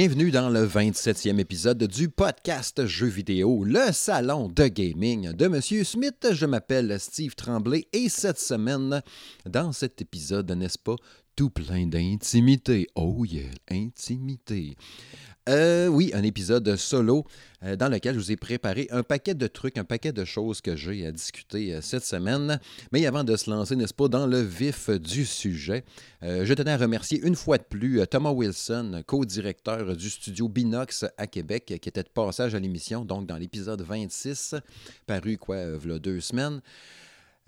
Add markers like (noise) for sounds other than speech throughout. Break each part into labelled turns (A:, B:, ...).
A: Bienvenue dans le 27e épisode du podcast Jeux vidéo, le salon de gaming de Monsieur Smith. Je m'appelle Steve Tremblay et cette semaine, dans cet épisode, n'est-ce pas, tout plein d'intimité. Oh yeah, intimité. Euh, oui, un épisode solo euh, dans lequel je vous ai préparé un paquet de trucs, un paquet de choses que j'ai à discuter euh, cette semaine. Mais avant de se lancer, n'est-ce pas, dans le vif du sujet, je tenais à remercier une fois de plus Thomas Wilson, co-directeur du studio Binox à Québec, qui était de passage à l'émission, donc dans l'épisode 26, paru quoi, a deux semaines.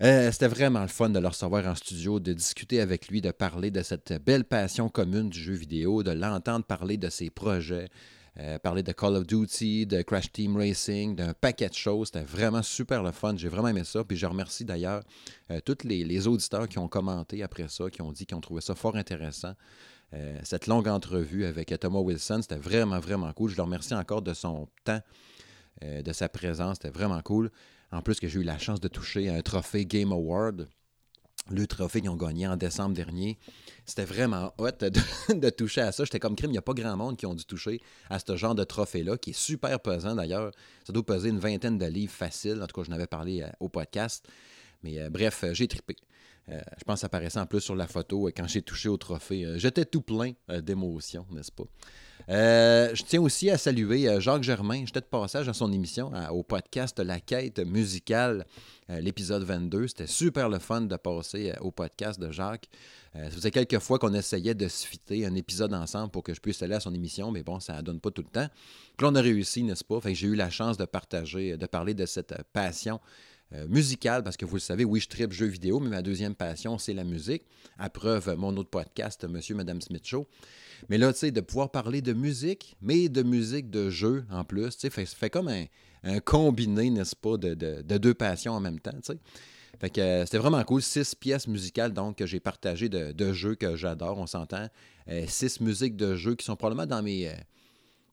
A: Euh, c'était vraiment le fun de le recevoir en studio, de discuter avec lui, de parler de cette belle passion commune du jeu vidéo, de l'entendre parler de ses projets, euh, parler de Call of Duty, de Crash Team Racing, d'un paquet de choses. C'était vraiment super le fun. J'ai vraiment aimé ça. Puis je remercie d'ailleurs euh, tous les, auditeurs qui ont commenté après ça, qui ont dit qu'ils ont trouvé ça fort intéressant. cette longue entrevue avec Thomas Wilson, c'était vraiment, vraiment cool. Je le remercie encore de son temps, de sa présence. C'était vraiment cool. En plus que j'ai eu la chance de toucher un trophée Game Award, le trophée qu'ils ont gagné en décembre dernier. C'était vraiment hot de, (laughs) toucher à ça. J'étais comme crime, il n'y a pas grand monde qui ont dû toucher à ce genre de trophée-là, qui est super pesant d'ailleurs. Ça doit peser une vingtaine de livres faciles. En tout cas, je n'avais parlé euh, au podcast. Mais euh, bref, euh, j'ai trippé. je pense que ça paraissait en plus sur la photo quand j'ai touché au trophée. J'étais tout plein d'émotions, n'est-ce pas? Euh, je tiens aussi à saluer euh, Jacques Germain. J'étais de passage à son émission, au podcast La Quête musicale, euh, l'épisode 22. C'était super le fun de passer au podcast de Jacques. ça faisait quelques fois qu'on essayait de se fitter un épisode ensemble pour que je puisse aller à son émission, mais bon, ça ne donne pas tout le temps. Puis on a réussi, n'est-ce pas? j'ai eu la chance de partager, de parler de cette passion musicale, parce que vous le savez, oui, je tripe jeux vidéo, mais ma deuxième passion, c'est la musique. À preuve, mon autre podcast, Monsieur, Madame Smith Show. Mais là, tu sais, de pouvoir parler de musique, mais de musique de jeu en plus, tu sais, fait, fait comme un, combiné, n'est-ce pas, de, deux passions en même temps, tu sais. Fait que euh, c'était vraiment cool. Six pièces musicales, donc, que j'ai partagées de, jeux que j'adore, on s'entend. Euh, six musiques de jeux qui sont probablement dans mes... Euh,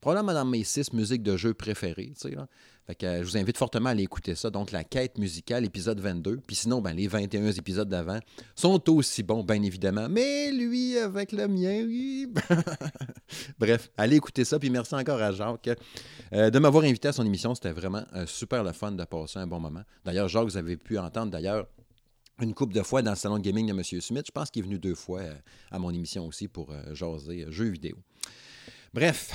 A: probablement dans mes six musiques de jeux préférées, tu sais. Euh, je vous invite fortement à aller écouter ça. Donc, la quête musicale, épisode 22. Puis sinon, ben, les 21 épisodes d'avant sont aussi bons, bien évidemment. Mais lui, avec le mien, oui. (laughs) Bref, allez écouter ça. Puis merci encore à Jacques euh, de m'avoir invité à son émission. C'était vraiment euh, super le fun de passer un bon moment. D'ailleurs, Jacques, vous avez pu entendre d'ailleurs une couple de fois dans le salon de gaming de M. Smith. Je pense qu'il est venu deux fois à mon émission aussi pour jaser jeux vidéo. Bref,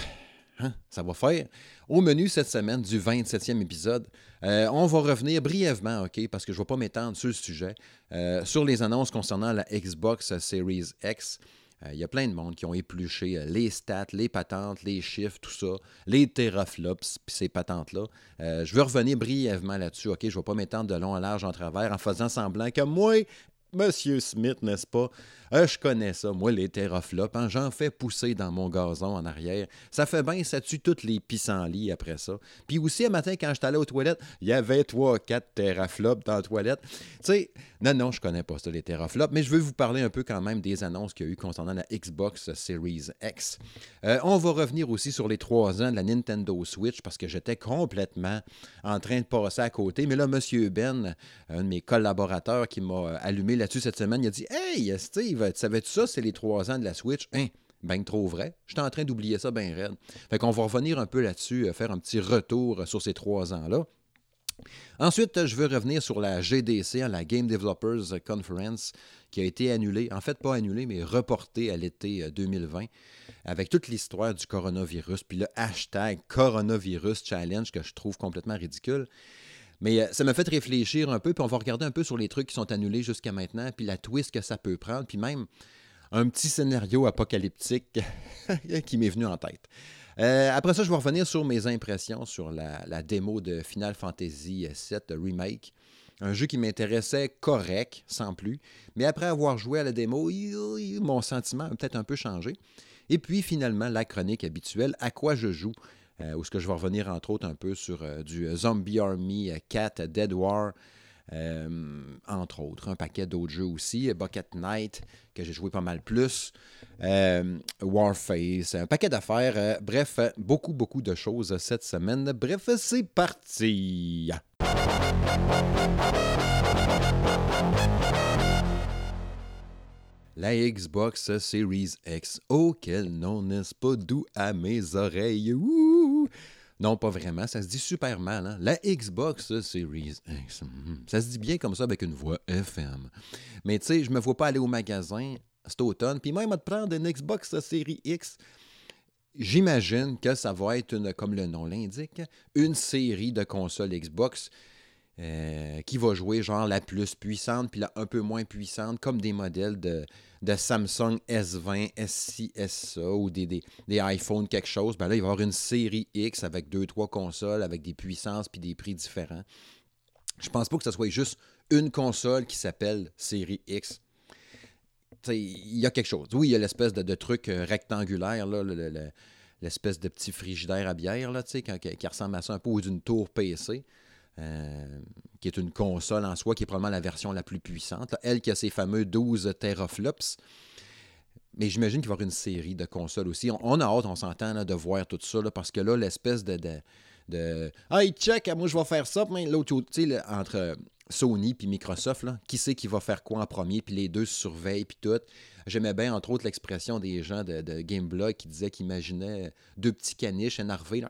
A: Hein? Ça va faire. Au menu cette semaine du 27e épisode, euh, on va revenir brièvement, OK, parce que je ne vais pas m'étendre sur le sujet, euh, sur les annonces concernant la Xbox Series X. Euh, il y a plein de monde qui ont épluché les stats, les patentes, les chiffres, tout ça, les teraflops, puis ces patentes-là. je vais revenir brièvement là-dessus, OK? Je ne vais pas m'étendre de long en large en travers en faisant semblant que moi, Monsieur Smith, n'est-ce pas? Euh, je connais ça, moi, les teraflops. Hein? J'en fais pousser dans mon gazon en arrière. Ça fait bien, ça tue toutes les pissenlits après ça. Puis aussi, un matin, quand j'étais allé aux toilettes, il y avait trois, quatre teraflops dans la toilette. Tu sais, non, non, je connais pas ça, les teraflops, mais je veux vous parler un peu quand même des annonces qu'il y a eu concernant la Xbox Series X. Euh, on va revenir aussi sur les trois ans de la Nintendo Switch parce que j'étais complètement en train de passer à côté. Mais là, M. Ben, un de mes collaborateurs qui m'a allumé là-dessus cette semaine, il a dit Hey, Steve, tu savais-tu ça, c'est les trois ans de la Switch? Hein? Ben trop vrai. J'étais en train d'oublier ça ben raide. Fait qu'on va revenir un peu là-dessus, euh, faire un petit retour sur ces trois ans-là. Ensuite, je veux revenir sur la GDC, hein, la Game Developers Conference, qui a été annulée, en fait pas annulée, mais reportée à l'été 2020, euh, avec toute l'histoire du coronavirus, puis le hashtag Coronavirus Challenge que je trouve complètement ridicule. Mais euh, ça m'a fait réfléchir un peu, puis on va regarder un peu sur les trucs qui sont annulés jusqu'à maintenant, puis la twist que ça peut prendre, puis même un petit scénario apocalyptique (laughs) qui m'est venu en tête. Euh, après ça, je vais revenir sur mes impressions sur la, démo de Final Fantasy VII Remake. Un jeu qui m'intéressait correct, sans plus. Mais après avoir joué à la démo, mon sentiment a peut-être un peu changé. Et puis finalement, la chronique habituelle, à quoi je joue? Euh, où ce que je vais revenir entre autres un peu sur euh, du Zombie Army 4 euh, Dead War, entre autres, un paquet d'autres jeux aussi, Bucket Knight, que j'ai joué pas mal plus, Warface, un paquet d'affaires, bref, beaucoup, beaucoup de choses cette semaine. Bref, c'est parti! La Xbox Series X. Oh, quel nom n'est-ce pas doux à mes oreilles. Non, pas vraiment. Ça se dit super mal. Hein? La Xbox Series X. Hmm. Ça se dit bien comme ça avec une voix FM. Mais tu sais, je me vois pas aller au magasin cet automne, puis même à te prendre une Xbox Series X. J'imagine que ça va être, une, comme le nom l'indique, une série de consoles Xbox euh, qui va jouer genre la plus puissante puis la un peu moins puissante, comme des modèles de, de Samsung S20, S6, SA ou des, des, des iPhones quelque chose. Ben là, il va y avoir une série X avec deux, trois consoles avec des puissances puis des prix différents. Je pense pas que ce soit juste une console qui s'appelle série X. Il y a quelque chose. Oui, il y a l'espèce de, truc euh, rectangulaire, là, l'espèce de petit frigidaire à bière là, qui, qui ressemble à ça un peu ou d'une tour PC. Euh, qui est une console en soi, qui est probablement la version la plus puissante. Elle qui a ses fameux 12 teraflops. Mais j'imagine qu'il va y avoir une série de consoles aussi. On, a hâte, on s'entend, de voir tout ça, parce que là, l'espèce de, Hey, check, moi je vais faire ça. Mais l'autre, tu sais, entre Sony puis Microsoft, qui sait qui va faire quoi en premier, puis les deux se surveillent, puis tout. J'aimais bien, entre autres, l'expression des gens de, de qui disaient qu'ils imaginaient deux petits caniches énervés. Là.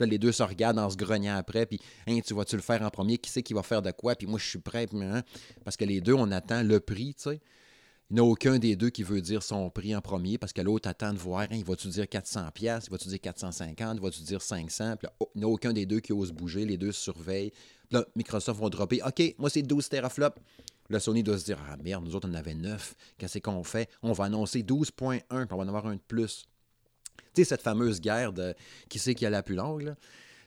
A: les deux se regardent en se grognant après, puis hein, tu vas-tu le faire en premier? Qui sait qui va faire de quoi? Puis moi, je suis prêt. Hein? Parce que les deux, on attend le prix, tu sais. Il n'y a aucun des deux qui veut dire son prix en premier parce que l'autre attend de voir, hein, il va-tu dire 400$, il va-tu dire 450$, il va-tu dire 500$. Puis oh, il n'y a aucun des deux qui ose bouger, les deux se surveillent. là, Microsoft va dropper, OK, moi c'est 12 teraflops. Là, Sony doit se dire, ah merde, nous autres on en avait 9. Qu'est-ce qu'on fait? On va annoncer 12.1, puis on va en avoir un de plus. Tu sais, cette fameuse guerre de qui c'est qui a la plus longue,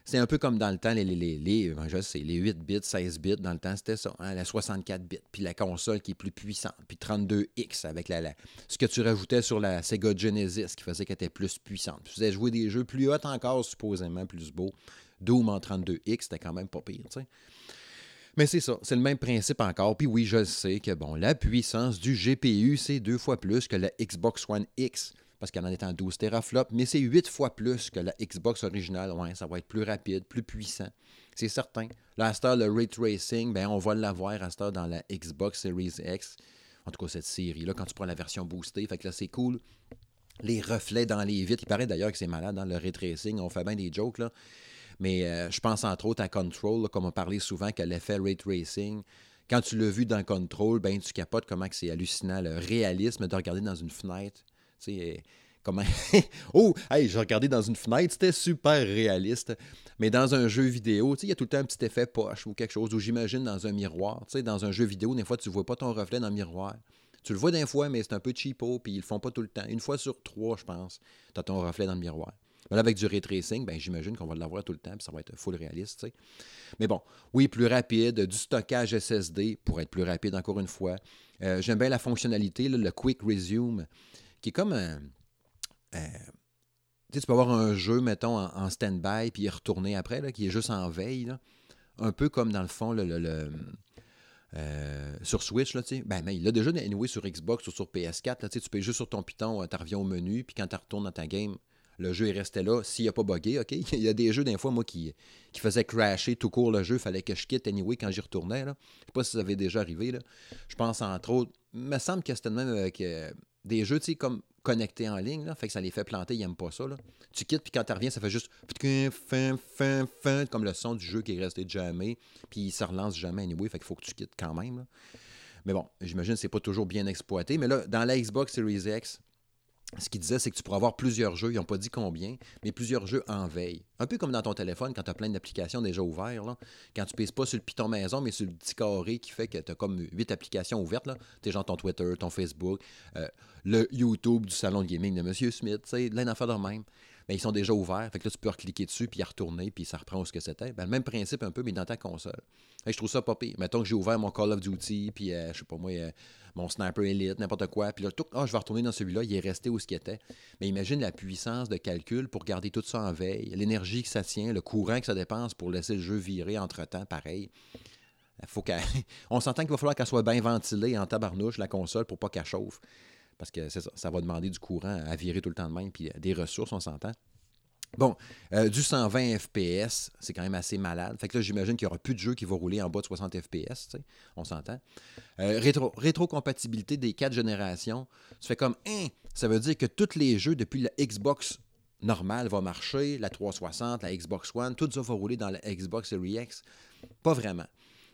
A: c'est un peu comme dans le temps, les, les, les, ben, je sais, les 8 bits, 16 bits, dans le temps, c'était ça, hein, la 64 bits, puis la console qui est plus puissante, puis 32X avec la, la, ce que tu rajoutais sur la Sega Genesis qui faisait qu'elle était plus puissante. tu faisais jouer des jeux plus hauts encore, supposément plus beaux. Doom en 32X, c'était quand même pas pire, tu sais. Mais c'est ça, c'est le même principe encore. Puis oui, je sais que bon, la puissance du GPU, c'est deux fois plus que la Xbox One X parce qu'elle en est en 12 teraflops, mais c'est 8 fois plus que la Xbox originale. Ouais, ça va être plus rapide, plus puissant. C'est certain. Là, à cette le Ray Tracing, ben, on va l'avoir à cette dans la Xbox Series X. En tout cas, cette série-là, quand tu prends la version boostée. Fait que là, c'est cool. Les reflets dans les vitres. Il paraît d'ailleurs que c'est malade dans le Ray Tracing. On fait bien des jokes, là. Mais euh, je pense entre autres à Control, comme on parlait souvent, que l'effet Ray Tracing quand tu l'as vu dans Control, ben tu capotes comment c'est hallucinant, le réalisme de regarder dans une fenêtre. Euh, comment... (laughs) oh, hey, j'ai regardé dans une fenêtre, c'était super réaliste. Mais dans un jeu vidéo, il y a tout le temps un petit effet poche ou quelque chose, ou j'imagine dans un miroir. Dans un jeu vidéo, des fois, tu ne vois pas ton reflet dans le miroir. Tu le vois d'un fois, mais c'est un peu cheapo, puis ils le font pas tout le temps. Une fois sur trois, je pense, tu as ton reflet dans le miroir. Mais là, avec du ray tracing, ben, j'imagine qu'on va l'avoir tout le temps, puis ça va être full réaliste. Mais bon, oui, plus rapide, du stockage SSD pour être plus rapide encore une fois. Euh, j'aime bien la fonctionnalité, le Quick Resume qui est comme un. tu peux avoir un jeu, mettons, en, stand-by, puis y retourner après, là, qui est juste en veille. Un peu comme dans le fond, le, euh, sur Switch, là, ben, il a déjà anyway sur Xbox ou sur PS4. Là, tu peux juste sur ton euh, tu reviens au menu, puis quand tu retournes dans ta game, le jeu est resté là. S'il n'a pas buggé, OK? (laughs) Il y a des jeux, des fois, moi, qui, faisaient crasher tout court le jeu. Fallait que je quitte anyway quand j'y retournais. Là. Je ne sais pas si ça avait déjà arrivé. Je pense, entre autres, il me semble que c'était même avec euh, des jeux, tu sais, comme connectés en ligne, là, fait que ça les fait planter, ils n'aiment pas ça. Là. Tu quittes, puis quand tu reviens, ça fait juste comme le son du jeu qui est resté jamais, puis il se relance jamais anyway, fait qu'il faut que tu quittes quand même. Mais bon, j'imagine que c'est pas toujours bien exploité. Mais là, dans la Xbox Series X, ce qu'il disait, c'est que tu pourras avoir plusieurs jeux, ils n'ont pas dit combien, mais plusieurs jeux en veille. Un peu comme dans ton téléphone, quand tu as plein d'applications déjà ouvertes. Quand tu ne pèses pas sur le piton maison, mais sur le petit carré qui fait que tu as comme huit applications ouvertes. Tu genre ton Twitter, ton Facebook, euh, le YouTube du salon de gaming de M. Smith, tu sais, de même. Mais ils sont déjà ouverts. Fait que là, tu peux cliquer dessus, puis y retourner, puis ça reprend ce que c'était. Ben, le même principe un peu, mais dans ta console. je trouve ça pas. Mettons que j'ai ouvert mon Call of Duty, puis euh, je sais pas moi, euh, mon Sniper Elite, n'importe quoi. Puis là, tout, ah, je vais retourner dans celui-là, il est resté où ce qu'il était. Mais imagine la puissance de calcul pour garder tout ça en veille, l'énergie que ça tient, le courant que ça dépense pour laisser le jeu virer entre-temps, pareil. Faut (laughs) on s'entend qu'il va falloir qu'elle soit bien ventilée en tabarnouche, la console, pour pas qu'elle chauffe. Parce que ça, va demander du courant à virer tout le temps de même, puis des ressources, on s'entend. Bon, euh, du 120 FPS, c'est quand même assez malade. Fait que là, j'imagine qu'il n'y aura plus de jeux qui vont rouler en bas de 60 FPS, on s'entend. Euh, rétro, rétrocompatibilité des quatre générations. Tu fais comme, hein, ça veut dire que tous les jeux depuis la Xbox normale vont marcher, la 360, la Xbox One, tout ça va rouler dans la Xbox Series X? Pas vraiment.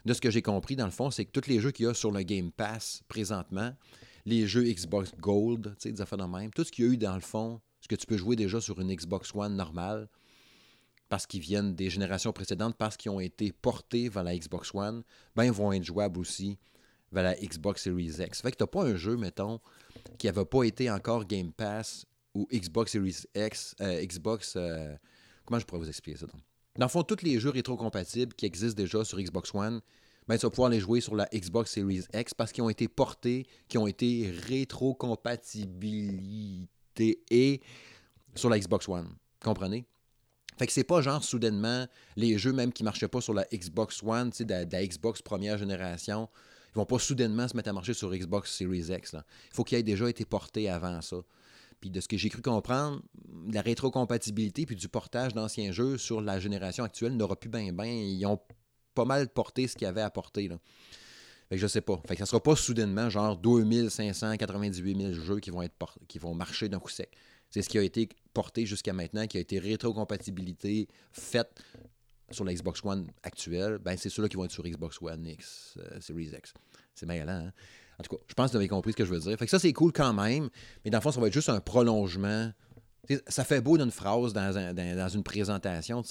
A: De ce que j'ai compris, dans le fond, c'est que tous les jeux qu'il y a sur le Game Pass présentement, les jeux Xbox Gold, tu sais, des de même, tout ce qu'il y a eu dans le fond, ce que tu peux jouer déjà sur une Xbox One normale, parce qu'ils viennent des générations précédentes, parce qu'ils ont été portés vers la Xbox One, ben ils vont être jouables aussi vers la Xbox Series X. Fait que tu n'as pas un jeu, mettons, qui n'avait pas été encore Game Pass ou Xbox Series X, euh, Xbox. Euh, comment je pourrais vous expliquer ça? Donc? Dans le fond, tous les jeux rétrocompatibles qui existent déjà sur Xbox One, ben, tu vas pouvoir les jouer sur la Xbox Series X parce qu'ils ont été portés, qui ont été rétrocompatibilisés et sur la Xbox One. Comprenez? Fait que c'est pas genre soudainement les jeux même qui marchaient pas sur la Xbox One, de, de la Xbox première génération, ils vont pas soudainement se mettre à marcher sur Xbox Series X. Il faut qu'ils aient déjà été portés avant ça. Puis de ce que j'ai cru comprendre, la rétrocompatibilité puis du portage d'anciens jeux sur la génération actuelle n'aura plus bien bien. Ils ont pas mal porté ce qu'ils avaient à porter. Là. Fait que je sais pas. Fait que sera pas soudainement genre 2598 000 jeux qui vont, être qui vont marcher d'un coup sec. C'est ce qui a été porté jusqu'à maintenant, qui a été rétrocompatibilité faite sur la Xbox One actuelle. Ben, c'est ceux-là qui vont être sur Xbox One X, euh, Series X. C'est bien hein? En tout cas, je pense que vous avez compris ce que je veux dire. Que ça, c'est cool quand même, mais dans le fond, ça va être juste un prolongement. Ça fait beau d'une phrase dans, une présentation,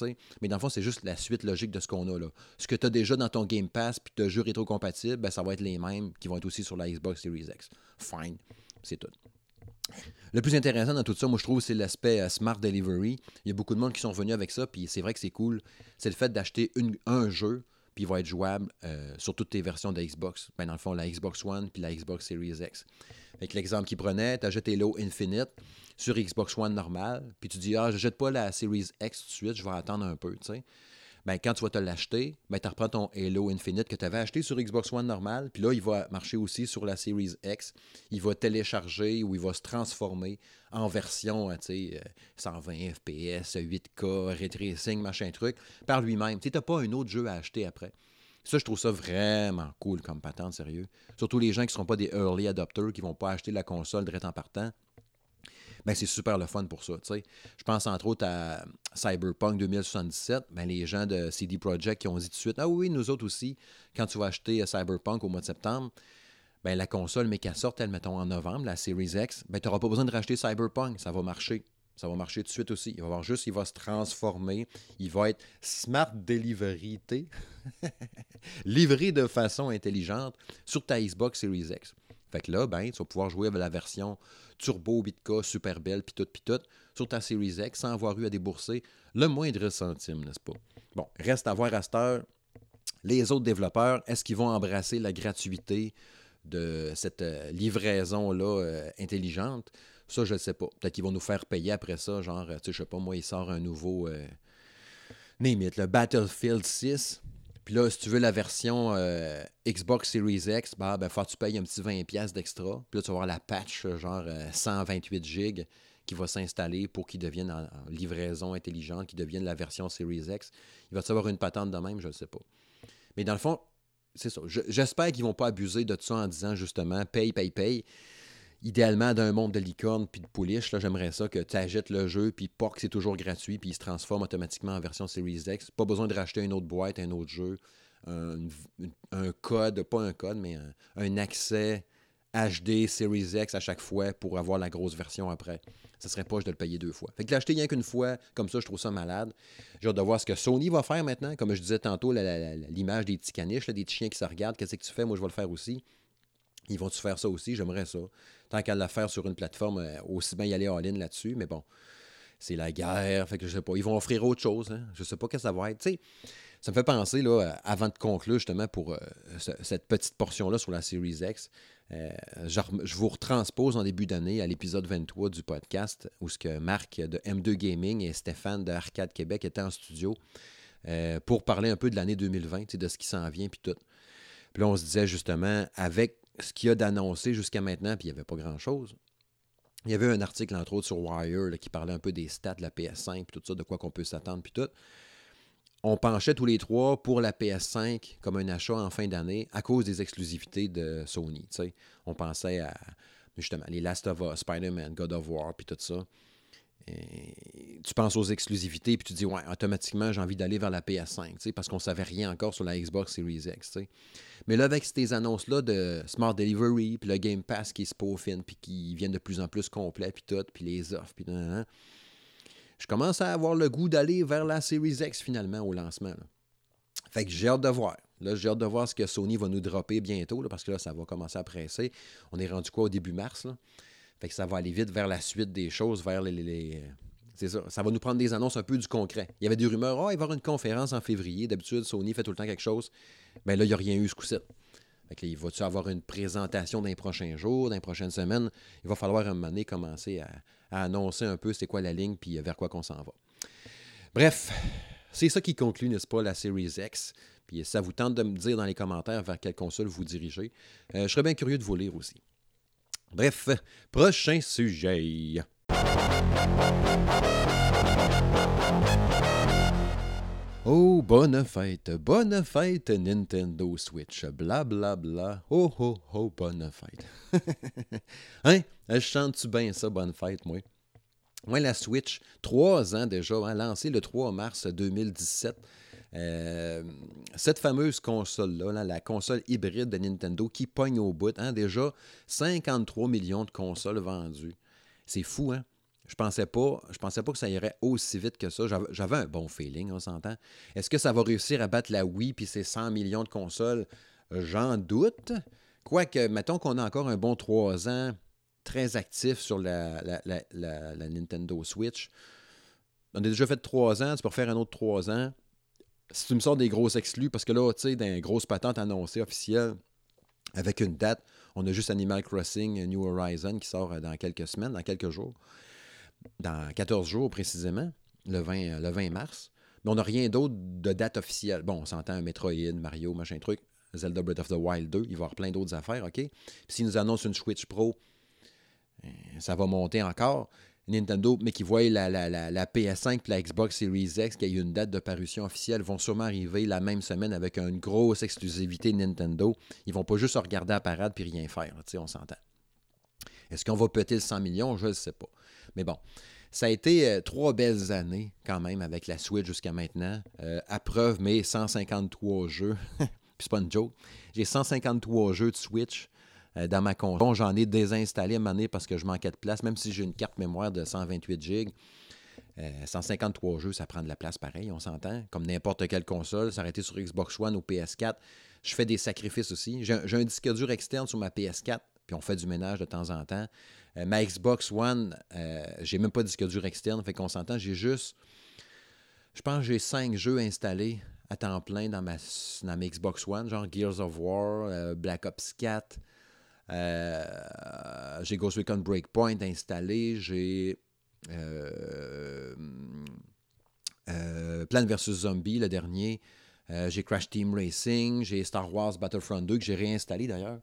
A: mais dans le fond, c'est juste la suite logique de ce qu'on a là. Ce que tu as déjà dans ton Game Pass puis tu as jeux rétrocompatibles, ben, ça va être les mêmes qui vont être aussi sur la Xbox Series X. Fine, c'est tout. Le plus intéressant dans tout ça, moi, je trouve, c'est l'aspect euh, Smart Delivery. Il y a beaucoup de monde qui sont venus avec ça, puis c'est vrai que c'est cool. C'est le fait d'acheter un jeu, puis il va être jouable euh, sur toutes tes versions de Xbox. Ben, dans le fond, la Xbox One puis la Xbox Series X. Avec l'exemple qu'il prenait, tu achètes Halo Infinite sur Xbox One normal, puis tu dis Ah, je jette pas la Series X tout de suite, je vais attendre un peu. sais ben, quand tu vas te l'acheter, ben, tu reprends ton Halo Infinite que tu avais acheté sur Xbox One normal, puis là, il va marcher aussi sur la Series X. Il va télécharger ou il va se transformer en version 120 FPS, 8K, ray tracing, machin truc, par lui-même. Tu n'as pas un autre jeu à acheter après. Ça, je trouve ça vraiment cool comme patente, sérieux. Surtout les gens qui ne seront pas des early adopters, qui ne vont pas acheter la console direct en partant ben c'est super le fun pour ça. Je pense entre autres à Cyberpunk 2077. Ben, les gens de CD Projekt qui ont dit tout de suite Ah oui, nous autres aussi, quand tu vas acheter euh, Cyberpunk au mois de septembre, ben, la console, mais qu'elle sorte, elle, mettons en novembre, la Series X, ben, tu n'auras pas besoin de racheter Cyberpunk. Ça va marcher. Ça va marcher tout de suite aussi. Il va avoir juste, il va se transformer. Il va être smart delivery, (laughs) livré de façon intelligente sur ta Xbox Series X. Fait que là, ben, tu vas pouvoir jouer avec la version turbo, Bitka, super belle, puis tout, puis tout, sur ta Series X sans avoir eu à débourser le moindre centime, n'est-ce pas? Bon, reste à voir à cette heure. Les autres développeurs, est-ce qu'ils vont embrasser la gratuité de cette euh, livraison-là euh, intelligente? Ça, je ne sais pas. Peut-être qu'ils vont nous faire payer après ça, genre, tu sais, je sais pas, moi, il sort un nouveau. Euh, le Battlefield 6. Puis là, si tu veux la version euh, Xbox Series X, bah, ben, faut que tu payes un petit 20$ d'extra. Puis là, tu vas avoir la patch, euh, genre 128 euh, GB, qui va s'installer pour qu'il devienne en, livraison intelligente, qu'il devienne la version Series X. Il va te avoir une patente de même, je ne sais pas. Mais dans le fond, c'est ça. J'espère qu'ils ne vont pas abuser de ça en disant justement paye, paye, paye idéalement d'un monde de licorne puis de pouliche, j'aimerais ça que tu achètes le jeu, puis que c'est toujours gratuit, puis il se transforme automatiquement en version Series X. Pas besoin de racheter une autre boîte, un autre jeu, un, code, pas un code, mais un, accès HD Series X à chaque fois pour avoir la grosse version après. Ça serait pas de le payer deux fois. Fait que l'acheter rien qu'une fois, comme ça, je trouve ça malade. J'ai de voir ce que Sony va faire maintenant. Comme je disais tantôt, l'image des petits caniches, des petits chiens qui se regardent, qu'est-ce que tu fais? Moi, je vais le faire aussi. Ils vont-tu faire ça aussi? J'aimerais ça. Tant qu'à la faire sur une plateforme, euh, aussi bien y aller en ligne là-dessus, mais bon, c'est la guerre, fait que je sais pas. Ils vont offrir autre chose. Hein? Je sais pas ce que ça va être. ça me fait penser, là, avant de conclure justement pour euh, cette petite portion-là sur la Series X, euh, je, vous retranspose en début d'année à l'épisode 23 du podcast où ce que Marc de M2 Gaming et Stéphane de Arcade Québec étaient en studio pour parler un peu de l'année 2020, de ce qui s'en vient, puis tout. Puis là, on se disait justement, avec ce qu'il y a d'annoncé jusqu'à maintenant, puis il n'y avait pas grand-chose. il y avait un article, entre autres, sur Wire qui parlait un peu des stats de la PS5, puis tout ça, de quoi qu'on peut s'attendre, puis tout. On penchait tous les trois pour la PS5 comme un achat en fin d'année à cause des exclusivités de Sony. On pensait à justement les Last of Us, Spider-Man, God of War, puis tout ça tu penses aux exclusivités, puis tu dis, ouais, automatiquement, j'ai envie d'aller vers la PS5, parce qu'on ne savait rien encore sur la Xbox Series X. Mais là, avec ces annonces-là de Smart Delivery, puis le Game Pass qui se peaufine, puis qui viennent de plus en plus complets, puis tout, puis les offres, puis je commence à avoir le goût d'aller vers la Series X finalement au lancement. Fait que j'ai hâte de voir. Là, j'ai hâte de voir ce que Sony va nous dropper bientôt, parce que là, ça va commencer à presser. On est rendu quoi au début mars? Là? Fait que ça va aller vite vers la suite des choses, vers les. C'est ça. Ça va nous prendre des annonces un peu du concret. Il y avait des rumeurs, oh, il va y avoir une conférence en février. D'habitude, Sony fait tout le temps quelque chose. Mais ben là, il n'y a rien eu ce coup-ci. Il va-tu avoir une présentation prochains jours, dans les prochaines semaines? Il va falloir un moment donné commencer à, annoncer un peu c'est quoi la ligne puis vers quoi qu'on s'en va. Bref, c'est ça qui conclut, n'est-ce pas, la Series X. Puis ça vous tente de me dire dans les commentaires vers quelle console vous dirigez. Euh, je serais bien curieux de vous lire aussi. Bref, prochain sujet. Oh, bonne fête, bonne fête Nintendo Switch, bla bla bla. Oh, oh, oh, bonne fête. (laughs) hein? Je chante-tu bien ça, bonne fête, moi? Moi, la Switch, trois ans déjà, hein, lancée le 3 mars 2017. Euh, cette fameuse console-là, la console hybride de Nintendo qui pogne au bout, hein, déjà 53 millions de consoles vendues. C'est fou, hein? Je pensais pas, je pensais pas que ça irait aussi vite que ça. J'avais un bon feeling, on s'entend. Est-ce que ça va réussir à battre la Wii puis ses 100 millions de consoles? J'en doute. Quoique, mettons qu'on a encore un bon trois ans très actif sur la, Nintendo Switch. On a déjà fait trois ans, tu peux refaire un autre trois ans si tu me sors des grosses exclus, parce que là, tu sais, dans grosses patentes annoncées officielles, avec une date, on a juste Animal Crossing New Horizon qui sort euh, dans quelques semaines, dans quelques jours, dans 14 jours précisément, le 20, euh, le 20 mars. Mais on n'a rien d'autre de date officielle. Bon, on s'entend Metroid, Mario, machin truc, Zelda Breath of the Wild 2, il va y avoir plein d'autres affaires, OK? S'ils nous annoncent une Switch Pro, euh, ça va monter encore. Nintendo, mais qui voient la, la, PS5 et la Xbox Series X, qui a eu une date de parution officielle, vont sûrement arriver la même semaine avec une grosse exclusivité Nintendo. Ils vont pas juste regarder la parade puis rien faire, on s'entend. Est-ce qu'on va péter le 100 millions? Je ne sais pas. Mais bon, ça a été euh, trois belles années quand même avec la Switch jusqu'à maintenant. Euh, à preuve, mes 153 jeux. (laughs) puis c'est pas une joke. J'ai 153 jeux de Switch. Euh, dans ma console. J'en ai désinstallé à moment parce que je manquais de place, même si j'ai une carte mémoire de 128 GB. 153 jeux, ça prend de la place pareil, on s'entend. Comme n'importe quelle console, été sur Xbox One ou PS4. Je fais des sacrifices aussi. J'ai un, disque dur externe sur ma PS4, puis on fait du ménage de temps en temps. Euh, ma Xbox One, euh, j'ai même pas de disque dur externe, fait qu'on s'entend. J'ai juste, je pense que j'ai cinq jeux installés à temps plein dans ma, Xbox One, genre Gears of War, Black Ops 4, euh, j'ai Ghost Recon Breakpoint installé, j'ai euh, euh, Plan vs Zombie, le dernier. j'ai Crash Team Racing, j'ai Star Wars Battlefront 2 que j'ai réinstallé d'ailleurs.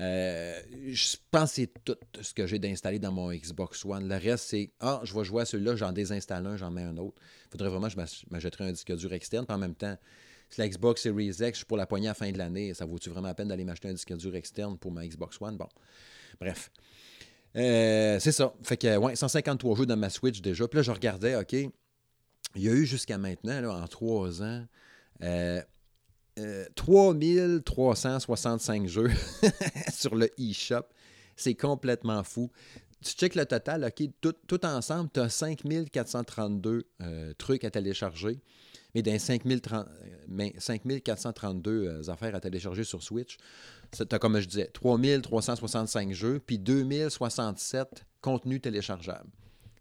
A: Je pense que c'est tout ce que j'ai d'installer dans mon Xbox One. Le reste, c'est Ah, je vais jouer à celui-là, j'en désinstalle un, j'en mets un autre. Il faudrait vraiment que je m'achèterais un disque dur externe. En même temps, si la Xbox Series X, je suis pour la poignée à la fin de l'année, ça vaut-tu vraiment la peine d'aller m'acheter un disque dur externe pour ma Xbox One? Bon, bref. Euh, c'est ça. Fait que, ouais, 153 jeux dans ma Switch déjà. Puis là, je regardais, OK, il y a eu jusqu'à maintenant, là, en trois ans, euh, 3365 euh, jeux (laughs) sur le eShop. C'est complètement fou. Tu checkes le total, OK, tout, tout ensemble, tu as 5432 euh, trucs à télécharger mais dans 5432 euh, affaires à télécharger sur Switch, tu as, comme je disais, 3365 jeux, puis 2067 contenus téléchargeables.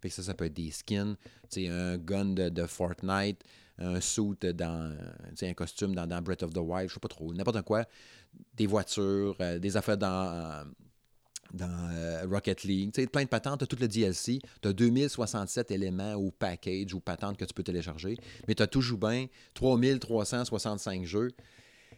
A: Fait ça, ça peut être des skins, un gun de, Fortnite, un suit dans un costume dans, Breath of the Wild, je sais pas trop, n'importe quoi, des voitures, euh, des affaires dans dans euh, Rocket League. Tu sais, plein de patentes, tu as tout le DLC, tu as 2067 éléments ou packages ou patentes que tu peux télécharger, mais tu as toujours bien 3365 jeux.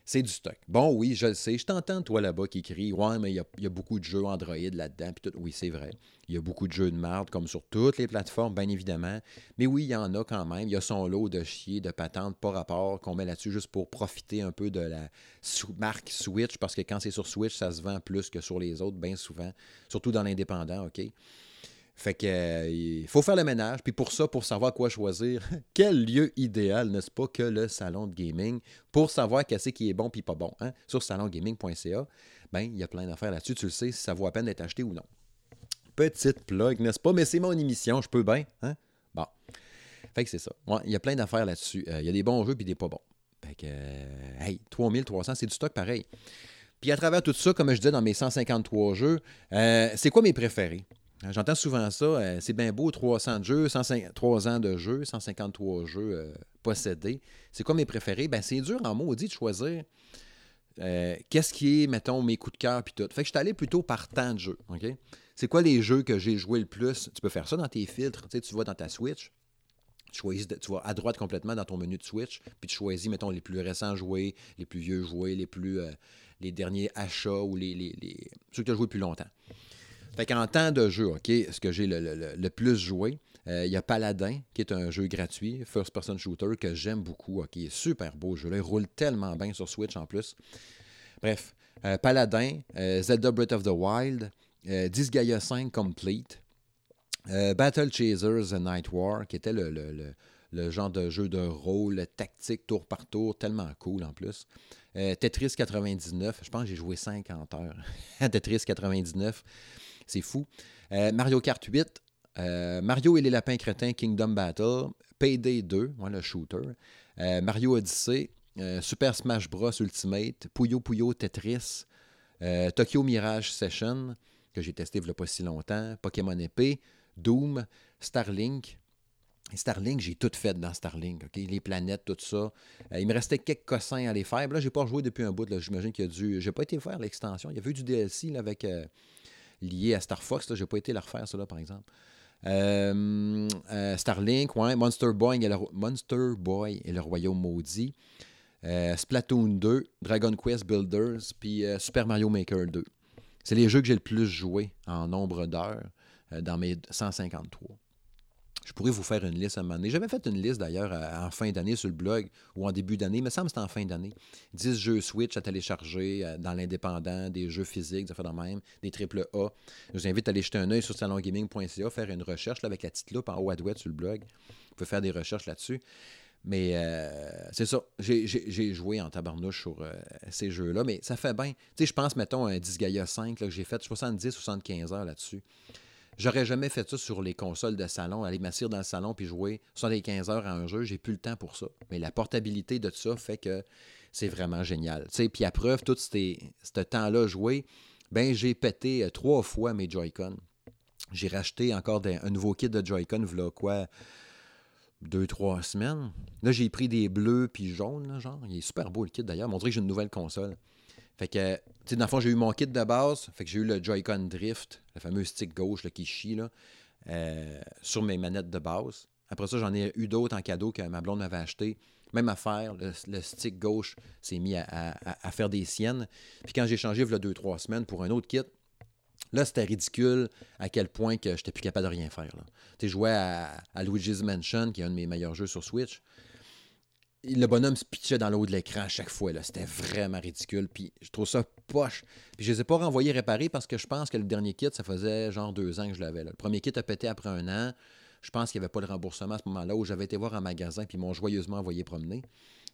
A: C'est du stock. Bon, oui, je le sais. Je t'entends, toi, là-bas, qui crie Ouais, mais il y, a, beaucoup de jeux Android là-dedans. Tout. Oui, c'est vrai. Il y a beaucoup de jeux de merde, comme sur toutes les plateformes, bien évidemment. Mais oui, il y en a quand même. Il y a son lot de chier, de patentes, pas rapport, qu'on met là-dessus juste pour profiter un peu de la marque Switch. Parce que quand c'est sur Switch, ça se vend plus que sur les autres, bien souvent. Surtout dans l'indépendant, OK? Fait que euh, il faut faire le ménage. Puis pour ça, pour savoir quoi choisir, (laughs) quel lieu idéal, n'est-ce pas, que le salon de gaming pour savoir qu'est-ce qui est bon puis pas bon. Hein? Sur salongaming.ca, ben il y a plein d'affaires là-dessus. Tu le sais si ça vaut la peine d'être acheté ou non. Petite plug, n'est-ce pas? Mais c'est mon émission, je peux bien. Hein? Bon. Fait que c'est ça. Il y a plein d'affaires là-dessus. Euh, il y a des bons jeux puis des pas bons. Fait que, euh, hey, 3300, c'est du stock pareil. Puis à travers tout ça, comme je disais dans mes 153 jeux, c'est quoi mes préférés? J'entends souvent ça. Euh, c'est bien beau, 300 jeux, 3 ans de jeux, 153 jeux euh, possédés. C'est quoi mes préférés? Ben, c'est dur en maudit de choisir euh, qu'est-ce qui est, mettons, mes coups de cœur puis tout. Fait que je suis allé plutôt par temps de jeu. C'est quoi les jeux que j'ai joué le plus? Tu peux faire ça dans tes filtres. Tu, sais, tu vas dans ta Switch. Tu, vas à droite complètement dans ton menu de Switch, puis tu choisis, mettons, les plus récents joués, les plus vieux joués, les plus les derniers achats ou les, ceux que tu as joués plus longtemps. Fait qu'en temps de jeu, OK, ce que j'ai le, plus joué, euh, il y a Paladin, qui est un jeu gratuit, first-person shooter, que j'aime beaucoup, est super beau jeu. Là, il roule tellement bien sur Switch en plus. Bref, euh, Paladin, euh, Zelda Breath of the Wild, Disgaea 5 Complete, Battle Chasers Night War, qui était le, genre de jeu de rôle tactique tour par tour, tellement cool en plus. Tetris 99, je pense que j'ai joué 50 heures (laughs) Tetris 99. C'est fou. Euh, Mario Kart 8, euh, Mario et les lapins crétins Kingdom Battle, Payday 2, moi, le shooter, euh, Mario Odyssey, Super Smash Bros. Ultimate, Puyo Puyo Tetris, Tokyo Mirage Session, que j'ai testé il n'y a pas si longtemps, Pokémon Épée, Doom, Starlink. Starlink, j'ai tout fait dans Starlink, les planètes, tout ça. il me restait quelques cossins à les faire. Là, j'ai pas joué depuis un bout. J'imagine qu'il y a dû. J'ai pas été faire l'extension. Il y avait eu du DLC avec lié à Star Fox. Je n'ai pas été la refaire, ça, par exemple. Euh, euh, Starlink, ouais, Monster Boy, et le, Monster Boy et le Royaume Maudit. Euh, Splatoon 2, Dragon Quest Builders, puis Super Mario Maker 2. C'est les jeux que j'ai le plus joué en nombre d'heures dans mes 153. Je pourrais vous faire une liste à un moment donné. J'avais fait une liste d'ailleurs en fin d'année sur le blog ou en début d'année, mais ça me c'était en fin d'année. 10 jeux Switch à télécharger euh, dans l'indépendant, des jeux physiques, ça fait de même, des triple A. Je vous invite à aller jeter un œil sur salongaming.ca, faire une recherche avec la petite loupe en haut à droite sur le blog. Vous pouvez faire des recherches là-dessus. Mais euh, c'est ça. J'ai joué en tabarnouche sur euh, ces jeux-là, mais ça fait bien. Tu sais, je pense, mettons, un Disgaea 5, que j'ai fait 70-75 heures là-dessus. J'aurais jamais fait ça sur les consoles de salon, aller m'asseoir dans le salon puis jouer 15 heures à un jeu. J'ai plus le temps pour ça. Mais la portabilité de ça fait que c'est vraiment génial. puis à preuve, tout ce temps-là joué, ben j'ai pété euh, trois fois mes Joy-Con. J'ai racheté encore un nouveau kit de Joy-Con, voilà quoi, deux, trois semaines. Là, j'ai pris des bleus puis jaunes, genre. Il est super beau le kit d'ailleurs. Montrer que j'ai une nouvelle console. Fait que, tu sais, dans le fond, j'ai eu mon kit de base. Fait que j'ai eu le Joy-Con Drift, le fameux stick gauche qui chie, là, euh, sur mes manettes de base. Après ça, j'en ai eu d'autres en cadeau que ma blonde m'avait acheté. Même affaire, le, le stick gauche s'est mis à, faire des siennes. Puis quand j'ai changé, il y a deux, trois semaines pour un autre kit, Là, c'était ridicule à quel point que j'étais plus capable de rien faire. Tu jouais à, Luigi's Mansion, qui est un de mes meilleurs jeux sur Switch le bonhomme se pitchait dans l'eau de l'écran à chaque fois. C'était vraiment ridicule. Puis je trouve ça poche. Puis je les ai pas renvoyés réparer parce que je pense que le dernier kit, ça faisait genre deux ans que je l'avais. Le premier kit a pété après un an. Je pense qu'il n'y avait pas de remboursement à ce moment-là où j'avais été voir un magasin puis ils m'ont joyeusement envoyé promener.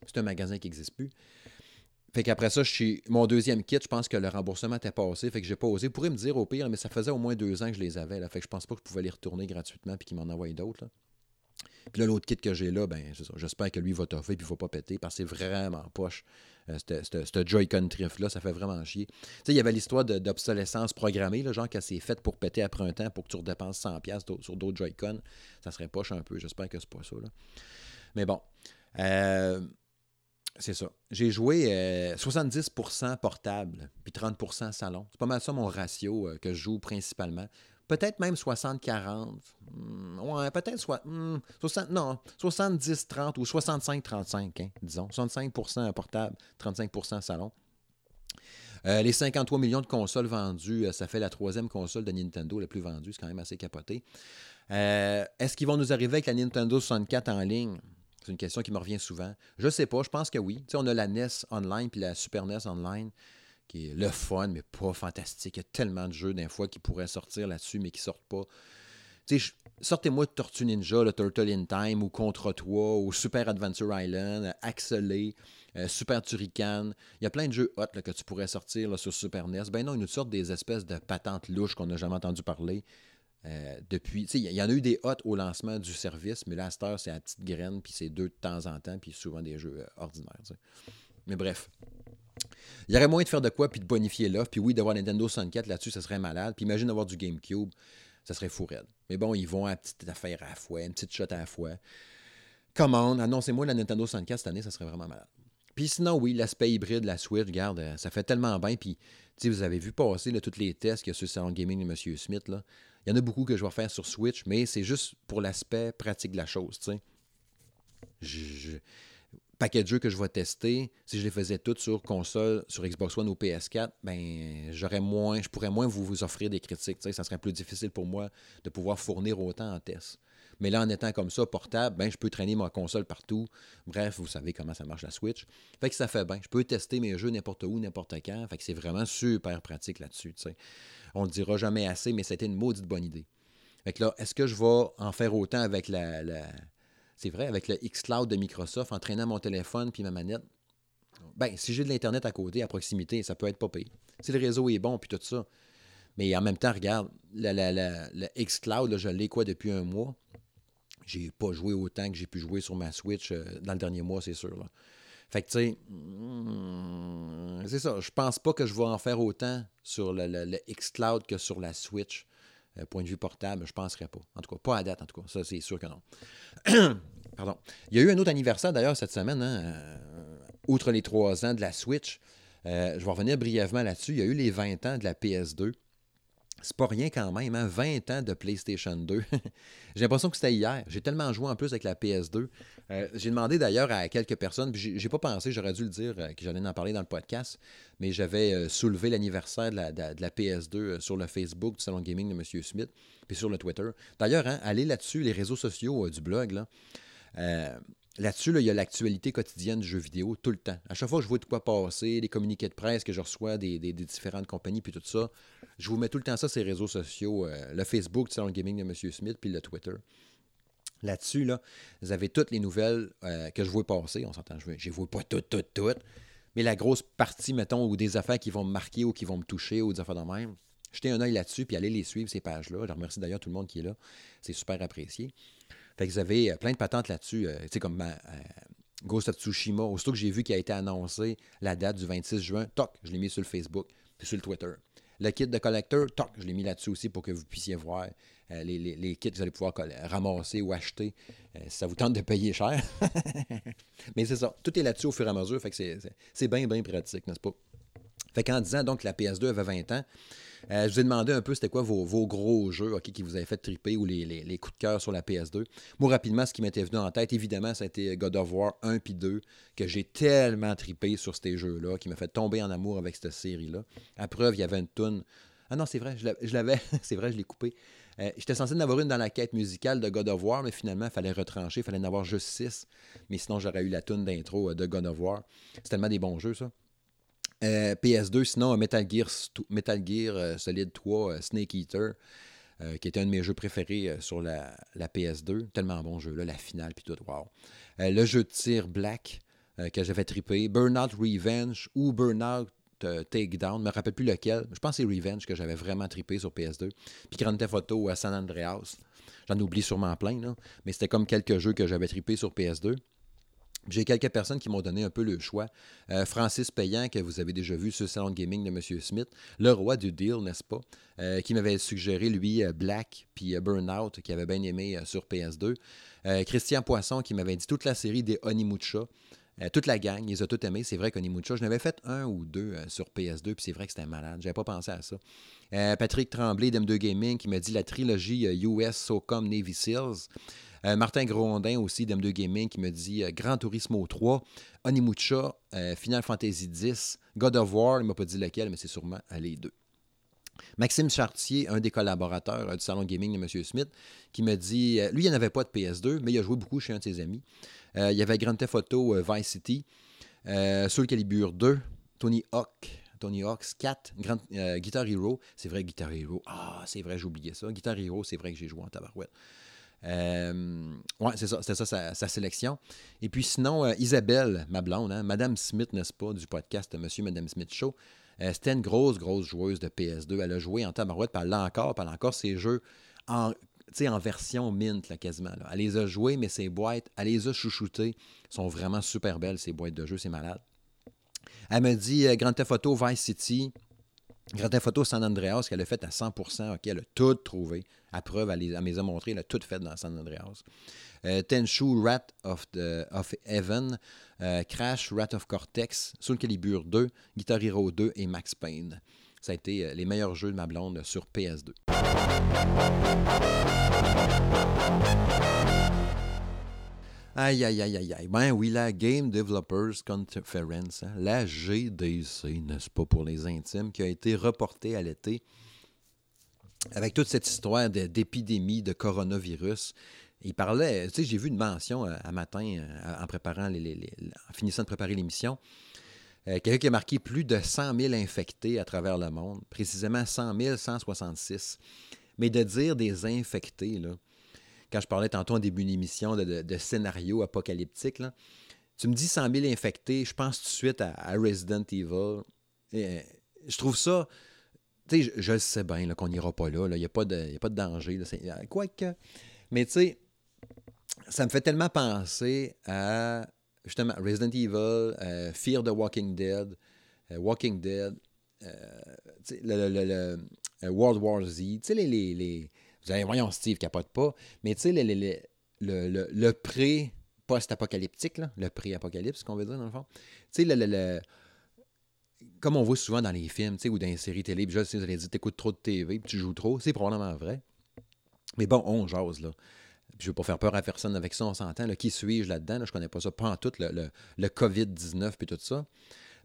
A: C'est un magasin qui n'existe plus. Fait qu'après ça, je mon deuxième kit, je pense que le remboursement était passé. Fait que j'ai pas osé. Vous pourrez me dire au pire, mais ça faisait au moins deux ans que je les avais. Là. Fait que je pense pas que je pouvais les retourner gratuitement puis qu'ils m'en envoyaient d'autres. Puis là, l'autre kit que j'ai là, ben, j'espère que lui va toffer puis il va pas péter parce que c'est vraiment poche. Euh, ce Joy-Con Drift-là, ça fait vraiment chier. Tu sais, il y avait l'histoire d'obsolescence programmée, là, genre que c'est fait pour péter après un temps pour que tu redépenses 100$ sur d'autres Joy-Con. Ça serait poche un peu. J'espère que c'est pas ça. Là. Mais bon. Euh, c'est ça. J'ai joué 70% euh, portable, puis 30% salon. C'est pas mal ça mon ratio que je joue principalement. Peut-être même 60-40. Hmm, peut-être soit, 60, hmm, non, 70-30 ou 65-35, hein, disons. 65% portable, 35% salon. Euh, les 53 millions de consoles vendues, euh, ça fait la troisième console de Nintendo la plus vendue. C'est quand même assez capoté. Euh, est-ce qu'ils vont nous arriver avec la Nintendo 64 en ligne? C'est une question qui me revient souvent. Je ne sais pas, je pense que oui. On a la NES Online puis la Super NES Online qui est le fun, mais pas fantastique. Il y a tellement de jeux d'un fois qui pourraient sortir là-dessus, mais qui sortent pas. sortez-moi de Tortue Ninja, le Turtle in Time, ou Contre toi, ou Super Adventure Island, Axelé, euh, Super Turrican. Il y a plein de jeux hot que tu pourrais sortir sur Super NES. Ben non, ils nous sortent des espèces de patentes louches qu'on n'a jamais entendu parler. Euh, depuis, il y en a eu des hot au lancement du service, mais là, à c'est à petite graine, puis c'est deux de temps en temps, puis souvent des jeux euh, ordinaires. Mais bref, il y aurait moyen de faire de quoi puis de bonifier l'offre. Puis oui, d'avoir Nintendo 64 là-dessus, ça serait malade. Puis imagine d'avoir du GameCube, ça serait fou raide. Mais bon, ils vont à petite affaire à la fois, une petite shot à la fois. Commande, annoncez-moi la Nintendo 64 cette année, ça serait vraiment malade. Puis sinon, oui, l'aspect hybride, la Switch, regarde, euh, ça fait tellement bien. Puis, vous avez vu passer là, tous les tests qu'il y a sur le salon gaming de M. Smith. Là. Il y en a beaucoup que je vais faire sur Switch, mais c'est juste pour l'aspect pratique de la chose, sais. Je, paquet de jeux que je vais tester, si je les faisais toutes sur console, sur Xbox One ou PS4, ben j'aurais moins, je pourrais moins vous, offrir des critiques. Ça serait plus difficile pour moi de pouvoir fournir autant en test. Mais là, en étant comme ça, portable, ben, je peux traîner ma console partout. Bref, vous savez comment ça marche la Switch. Fait que ça fait bien. Je peux tester mes jeux n'importe où, n'importe quand. Fait que c'est vraiment super pratique là-dessus. On ne le dira jamais assez, mais c'était une maudite bonne idée. Fait que là, est-ce que je vais en faire autant avec la c'est vrai, avec le xCloud de Microsoft, entraînant mon téléphone puis ma manette, ben, si j'ai de l'Internet à côté, à proximité, ça peut être pas pire. Si le réseau est bon, puis tout ça. Mais en même temps, regarde, le xCloud, je l'ai quoi depuis un mois. J'ai pas joué autant que j'ai pu jouer sur ma Switch euh, dans le dernier mois, c'est sûr. Fait que, tu sais, hmm, c'est ça. Je pense pas que je vais en faire autant sur le, le xCloud que sur la Switch. Euh, point de vue portable, je ne penserais pas. En tout cas, pas à date, en tout cas. Ça, c'est sûr que non. (clears throat) Pardon. Il y a eu un autre anniversaire d'ailleurs cette semaine, hein, euh, outre les trois ans de la Switch. Euh, je vais revenir brièvement là-dessus. Il y a eu les 20 ans de la PS2. C'est pas rien quand même, hein? 20 ans de PlayStation 2. (laughs) j'ai l'impression que c'était hier. J'ai tellement joué en plus avec la PS2. Euh, j'ai demandé d'ailleurs à quelques personnes, puis j'ai pas pensé, j'aurais dû le dire, euh, que j'allais en parler dans le podcast, mais j'avais euh, soulevé l'anniversaire de la, PS2 sur le Facebook du Salon Gaming de M. Smith, puis sur le Twitter. D'ailleurs, hein, allez là-dessus, les réseaux sociaux du blog, là. Là-dessus, il y a l'actualité quotidienne du jeu vidéo tout le temps. À chaque fois que je vois de quoi passer, les communiqués de presse que je reçois des, différentes compagnies, puis tout ça, je vous mets tout le temps ça les réseaux sociaux, le Facebook, le gaming de M. Smith, puis le Twitter. Là-dessus, là, vous avez toutes les nouvelles euh, que je vois passer. On s'entend, je ne vois pas toutes, toutes, toutes. Mais la grosse partie, mettons, ou des affaires qui vont me marquer ou qui vont me toucher ou des affaires de même, jetez un œil là-dessus, puis allez les suivre, ces pages-là. Je remercie d'ailleurs tout le monde qui est là. C'est super apprécié. Fait que vous avez euh, plein de patentes là-dessus. Euh, tu sais, comme Ghost of Tsushima, aussitôt que j'ai vu qu'il a été annoncé la date du 26 juin, toc, je l'ai mis sur le Facebook, puis sur le Twitter. Le kit de collector, toc, je l'ai mis là-dessus aussi pour que vous puissiez voir les, kits que vous allez pouvoir ramasser ou acheter si ça vous tente de payer cher. (laughs) Mais c'est ça, tout est là-dessus au fur et à mesure, fait que c'est bien, bien pratique, n'est-ce pas? Fait qu'en disant donc que la PS2 avait 20 ans, euh, je vous ai demandé un peu c'était quoi vos, gros jeux qui vous avaient fait triper ou les, coups de cœur sur la PS2. Moi, rapidement, ce qui m'était venu en tête, évidemment, c'était God of War 1 puis 2, que j'ai tellement tripé sur ces jeux-là, qui m'a fait tomber en amour avec cette série-là. À preuve, il y avait une toune. Ah non, c'est vrai, je l'avais, (laughs) c'est vrai, je l'ai coupé. Euh, j'étais censé en avoir une dans la quête musicale de God of War, mais finalement, il fallait retrancher, il fallait en avoir juste six. Mais sinon, j'aurais eu la tune d'intro euh, de God of War. C'est tellement des bons jeux, ça. Euh, PS2, sinon Metal Gear, Metal Gear Solid 3, euh, Snake Eater, qui était un de mes jeux préférés sur la, PS2. Tellement bon jeu, là, la finale, puis tout, wow. le jeu de tir Black, que j'avais trippé. Burnout Revenge ou Burnout Takedown, je me rappelle plus lequel. Je pense que c'est Revenge que j'avais vraiment trippé sur PS2. Puis Grand Theft à San Andreas. J'en oublie sûrement plein, mais c'était comme quelques jeux que j'avais trippé sur PS2. J'ai quelques personnes qui m'ont donné un peu le choix. Euh, Francis Payan, que vous avez déjà vu sur le salon de gaming de M. Smith, le roi du deal, n'est-ce pas, euh, qui m'avait suggéré, lui, euh, Black, puis Burnout, qui avait bien aimé sur PS2. Christian Poisson, qui m'avait dit toute la série des Onimucha, Euh, toute la gang, ils ont tous aimés. C'est vrai qu'Onimucha, je n'avais fait un ou deux euh, sur PS2, puis c'est vrai que c'était malade. J'avais pas pensé à ça. Euh, Patrick Tremblay d'M2 Gaming qui m'a dit la trilogie US SOCOM Navy Seals. Martin Grondin aussi d'M2 Gaming qui me dit Grand Turismo 3, Onimucha, Final Fantasy X, God of War, il m'a pas dit lequel, mais c'est sûrement les deux. Maxime Chartier, un des collaborateurs du salon gaming de M. Smith, qui me dit, lui, il n'avait pas de PS2, mais il a joué beaucoup chez un de ses amis. Euh, il y avait Grand Theft Auto euh, Vice City, euh, Soul Calibur 2, Tony Hawk, Tony Hawk's 4, Grand, Guitar Hero. C'est vrai, Guitar Hero. Ah, c'est vrai, oublié ça. Guitar Hero, c'est vrai que j'ai joué en tabarouette. ouais, c'est ça, c'était ça sa, sélection. Et puis sinon, Isabelle, ma blonde, hein, Madame Smith, n'est-ce pas, du podcast Monsieur Madame Smith Show, c'était une grosse, grosse joueuse de PS2. Elle a joué en tabarouette, puis elle encore, puis elle a encore ses jeux en en version mint, là, quasiment. Elle les a jouées, mais ces boîtes, elle les a chouchoutées. sont vraiment super belles, ces boîtes de jeu, c'est malade. Elle me dit euh, Grand Theft Vice City, Grand Theft Auto San Andreas, qu'elle a fait à 100%. OK, elle a tout trouvé. À preuve, elle, elle me les a montré, elle a tout fait dans San Andreas. Euh, Tenchu, Rat of, of Heaven, euh, Crash, Rat of Cortex, Soul Calibur 2, Guitar Hero 2 et Max Payne. Ça a été les meilleurs jeux de ma blonde sur PS2. Aïe, aïe, aïe, aïe, aïe. Ben oui, la Game Developers Conference, hein, la GDC, n'est-ce pas, pour les intimes, qui a été reportée à l'été avec toute cette histoire d'épidémie de, coronavirus. Il parlait, tu sais, j'ai vu une mention euh, matin euh, en préparant, les, en finissant de préparer l'émission. Euh, quelqu'un qui a marqué plus de 100 000 infectés à travers le monde, précisément 100 166. Mais de dire des infectés, là, quand je parlais tantôt en début d'émission de, de, scénario apocalyptique, là, tu me dis 100 000 infectés, je pense tout de suite à, Resident Evil. Euh, je trouve ça. Tu sais, je, sais bien qu'on n'ira pas là. Il n'y a, pas de, a pas de danger. Là, quoique. Mais tu sais, ça me fait tellement penser à justement Resident Evil, euh, Fear the Walking Dead, euh, Walking Dead, le, euh, World War Z, tu sais, les, les, Vous allez, voyons, Steve capote pas, mais tu sais, le, le, le pré-post-apocalyptique, le pré-apocalypse, qu'on veut dire, dans le fond. Tu sais, le, comme on voit souvent dans les films, ou dans les séries télé, je sais, vous allez dire, t'écoutes trop de TV, tu joues trop, c'est probablement vrai. Mais bon, on jase, là. Je veux pas faire peur à personne avec ça, on s'entend. Qui suis-je là-dedans? Là, je connais pas ça, pas en tout, le, le COVID-19 puis tout ça.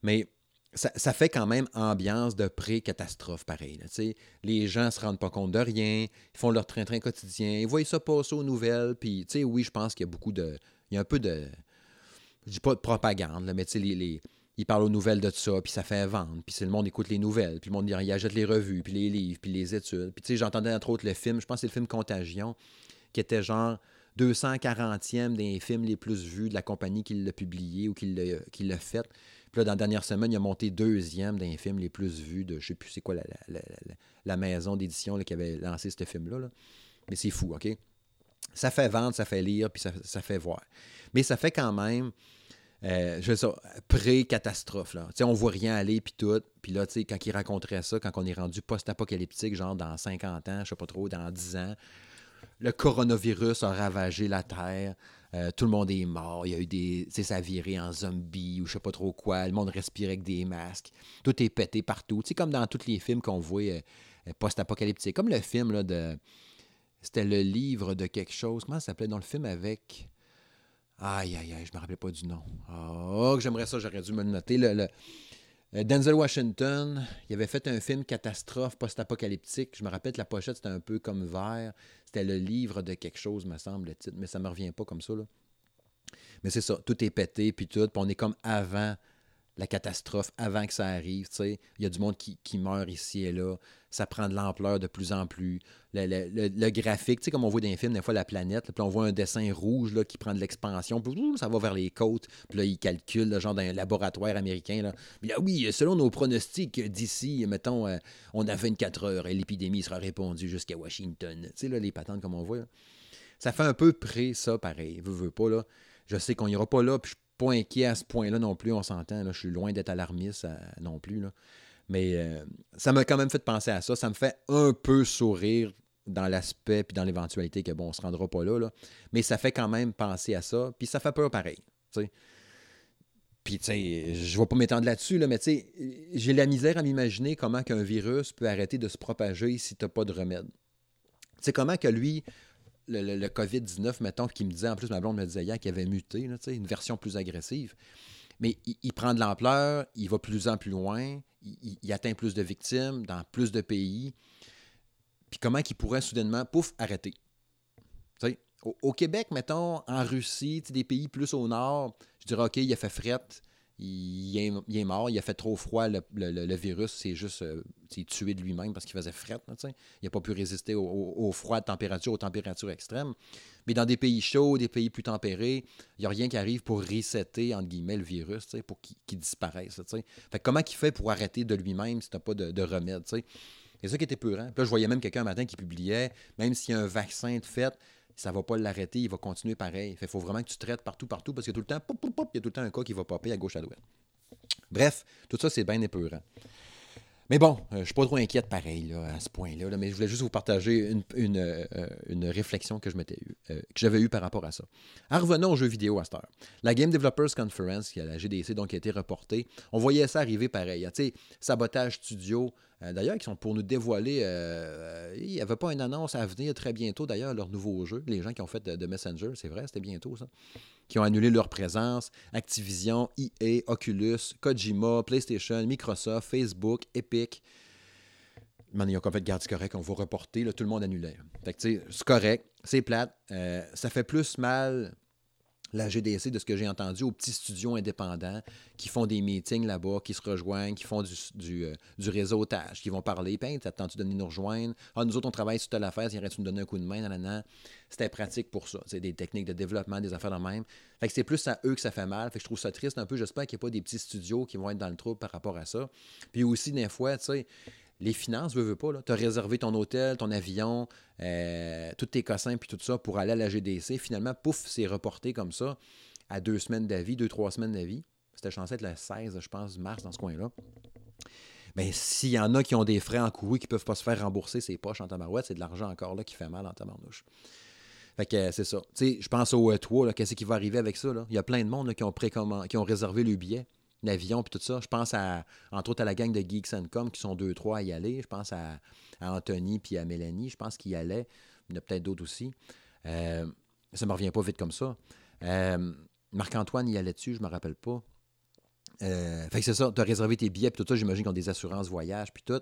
A: Mais ça, fait quand même ambiance de pré-catastrophe pareil. les gens ne se rendent pas compte de rien, ils font leur train-train quotidien, ils voient ça passer aux nouvelles, puis oui, je pense qu'il y a beaucoup de... Il y a un peu de... Je dis pas de propagande, là, mais les, ils parlent aux nouvelles de ça, puis ça fait vendre, puis le monde écoute les nouvelles, puis le monde il achète les revues, puis les livres, puis les études. Puis j'entendais entre autres le film, je pense que c'est le film Contagion, qui était genre 240e des films les plus vus de la compagnie qui l'a publié ou qui l'a fait. Puis là, dans la dernière semaine, il a monté deuxième d'un film les plus vus de, je sais plus c'est quoi, la, maison d'édition qui avait lancé ce film-là. Mais c'est fou, OK? Ça fait vendre, ça fait lire, puis ça, fait voir. Mais ça fait quand même, euh, je sais pré-catastrophe. Là. sais, on voit rien aller, puis tout. Puis là, quand il raconterait ça, quand on est rendu post-apocalyptique, genre dans 50 ans, je sais pas trop, dans 10 ans, le coronavirus a ravagé la Terre. Euh, tout le monde est mort. Il y a eu des. Tu sais, ça a viré en zombie ou je sais pas trop quoi. Le monde respirait avec des masques. Tout est pété partout. Tu sais, comme dans tous les films qu'on voit euh, euh, post-apocalyptiques. Comme le film là, de. C'était le livre de quelque chose. Comment ça s'appelait? Dans le film avec. Aïe, aïe, aïe, je me rappelais pas du nom. Oh, j'aimerais ça, j'aurais dû me le noter. Le, Denzel Washington, il avait fait un film catastrophe post-apocalyptique. Je me rappelle que la pochette, c'était un peu comme vert. C'était le livre de quelque chose, me semble, le titre, mais ça ne me revient pas comme ça. Là. Mais c'est ça, tout est pété, puis tout, puis on est comme avant la catastrophe, avant que ça arrive. Il y a du monde qui, meurt ici et là. Ça prend de l'ampleur de plus en plus. Le, le, le, graphique, comme on voit dans les films, des fois la planète, puis on voit un dessin rouge là, qui prend de l'expansion, ça va vers les côtes, puis là, ils calculent, genre dans un laboratoire américain. Là. là, oui, selon nos pronostics d'ici, mettons, euh, on a 24 heures et l'épidémie sera répandue jusqu'à Washington. Tu sais, là, les patentes comme on voit. Ça fait un peu près ça, pareil. Vous veux pas, là. Je sais qu'on n'ira pas là, puis je pas inquiet à ce point-là non plus, on s'entend. Je suis loin d'être alarmiste euh, non plus. Là. Mais euh, ça m'a quand même fait penser à ça. Ça me fait un peu sourire dans l'aspect puis dans l'éventualité que, bon, on se rendra pas là, Mais ça fait quand même penser à ça. Puis ça fait peur pareil. Puis, tu sais, je ne vais pas m'étendre là-dessus, là, mais tu sais, j'ai la misère à m'imaginer comment qu'un virus peut arrêter de se propager si tu n'as pas de remède. Tu sais, comment que lui, le, COVID-19, mettons, qui me disait, en plus, ma blonde me disait hier qu'il avait muté, une version plus agressive. Mais il, prend de l'ampleur, il va plus en plus loin, il, atteint plus de victimes dans plus de pays. Puis comment qu'il pourrait soudainement, pouf, arrêter. Au, Québec, mettons, en Russie, des pays plus au nord, je dirais, OK, il a fait fret, il est, mort, il a fait trop froid, le, virus c'est juste euh, tué de lui-même parce qu'il faisait fret. il n'a pas pu résister au, froid de température, aux températures extrêmes. Mais dans des pays chauds, des pays plus tempérés, il n'y a rien qui arrive pour resetter, entre guillemets, le virus, pour qu'il disparaisse. Fait comment il fait pour arrêter de lui-même si tu n'as pas de, remède? C'est ça qui était peurant. Je voyais même quelqu'un un matin qui publiait, même s'il y a un vaccin de fait, ça ne va pas l'arrêter, il va continuer pareil. Il faut vraiment que tu traites partout, partout, parce que tout le temps, il y a tout le temps un cas qui va popper à gauche, à droite. Bref, tout ça, c'est bien épeurant. Mais bon, euh, je ne suis pas trop inquiète pareil à ce point-là, mais je voulais juste vous partager une, euh, réflexion que euh, j'avais eue par rapport à ça. En revenons aux jeux vidéo à cette heure. La Game Developers Conference, qui a la GDC, qui a été reportée, on voyait ça arriver pareil. Sais, sabotage studio, d'ailleurs, qui sont pour nous dévoiler. il n'y avait pas une annonce à venir très bientôt, d'ailleurs, leur nouveau jeu. Les gens qui ont fait de Messenger, c'est vrai, c'était bientôt ça qui ont annulé leur présence. Activision, EA, Oculus, Kojima, PlayStation, Microsoft, Facebook, Epic. ils ont en fait, garde, correct, on va reporter, là, tout le monde annulait. Fait que, c'est correct, c'est plate. Euh, ça fait plus mal la GDC, de ce que j'ai entendu, aux petits studios indépendants qui font des meetings là-bas, qui se rejoignent, qui font du, du, euh, réseautage, qui vont parler. Puis, t'attends-tu de nous rejoindre? Ah, nous autres, on travaille sur telle affaire, il tu nous donner un coup de main? Nanana. C'était pratique pour ça. C'est des techniques de développement, des affaires de même. Fait que c'est plus à eux que ça fait mal. Fait que je trouve ça triste un peu. J'espère qu'il n'y a pas des petits studios qui vont être dans le trou par rapport à ça. Puis aussi, des fois, tu sais, les finances, veux, veux pas, tu as réservé ton hôtel, ton avion, euh, tous tes cossins, puis tout ça pour aller à la GDC. Finalement, pouf, c'est reporté comme ça à deux semaines d'avis, deux, trois semaines d'avis. C'était censé être le 16, je pense, mars dans ce coin-là. Mais ben, s'il y en a qui ont des frais encourus qui ne peuvent pas se faire rembourser ses poches en tabarouette, c'est de l'argent encore là qui fait mal en tabarnouche. Fait que c'est ça. Tu sais, je pense au E3, qu'est-ce qui va arriver avec ça? Il y a plein de monde qui, ont qui ont réservé le billet l'avion, puis tout ça. Je pense à, entre autres, à la gang de Geeks Com, qui sont deux, trois à y aller. Je pense à, Anthony puis à Mélanie. Je pense qu'ils y allaient. Il y en a peut-être d'autres aussi. Euh, ça ne me revient pas vite comme ça. Euh, Marc-Antoine y allait dessus, je ne me rappelle pas. Euh, fait que c'est ça, tu as réservé tes billets, puis tout ça, j'imagine qu'ils ont des assurances voyage, puis tout.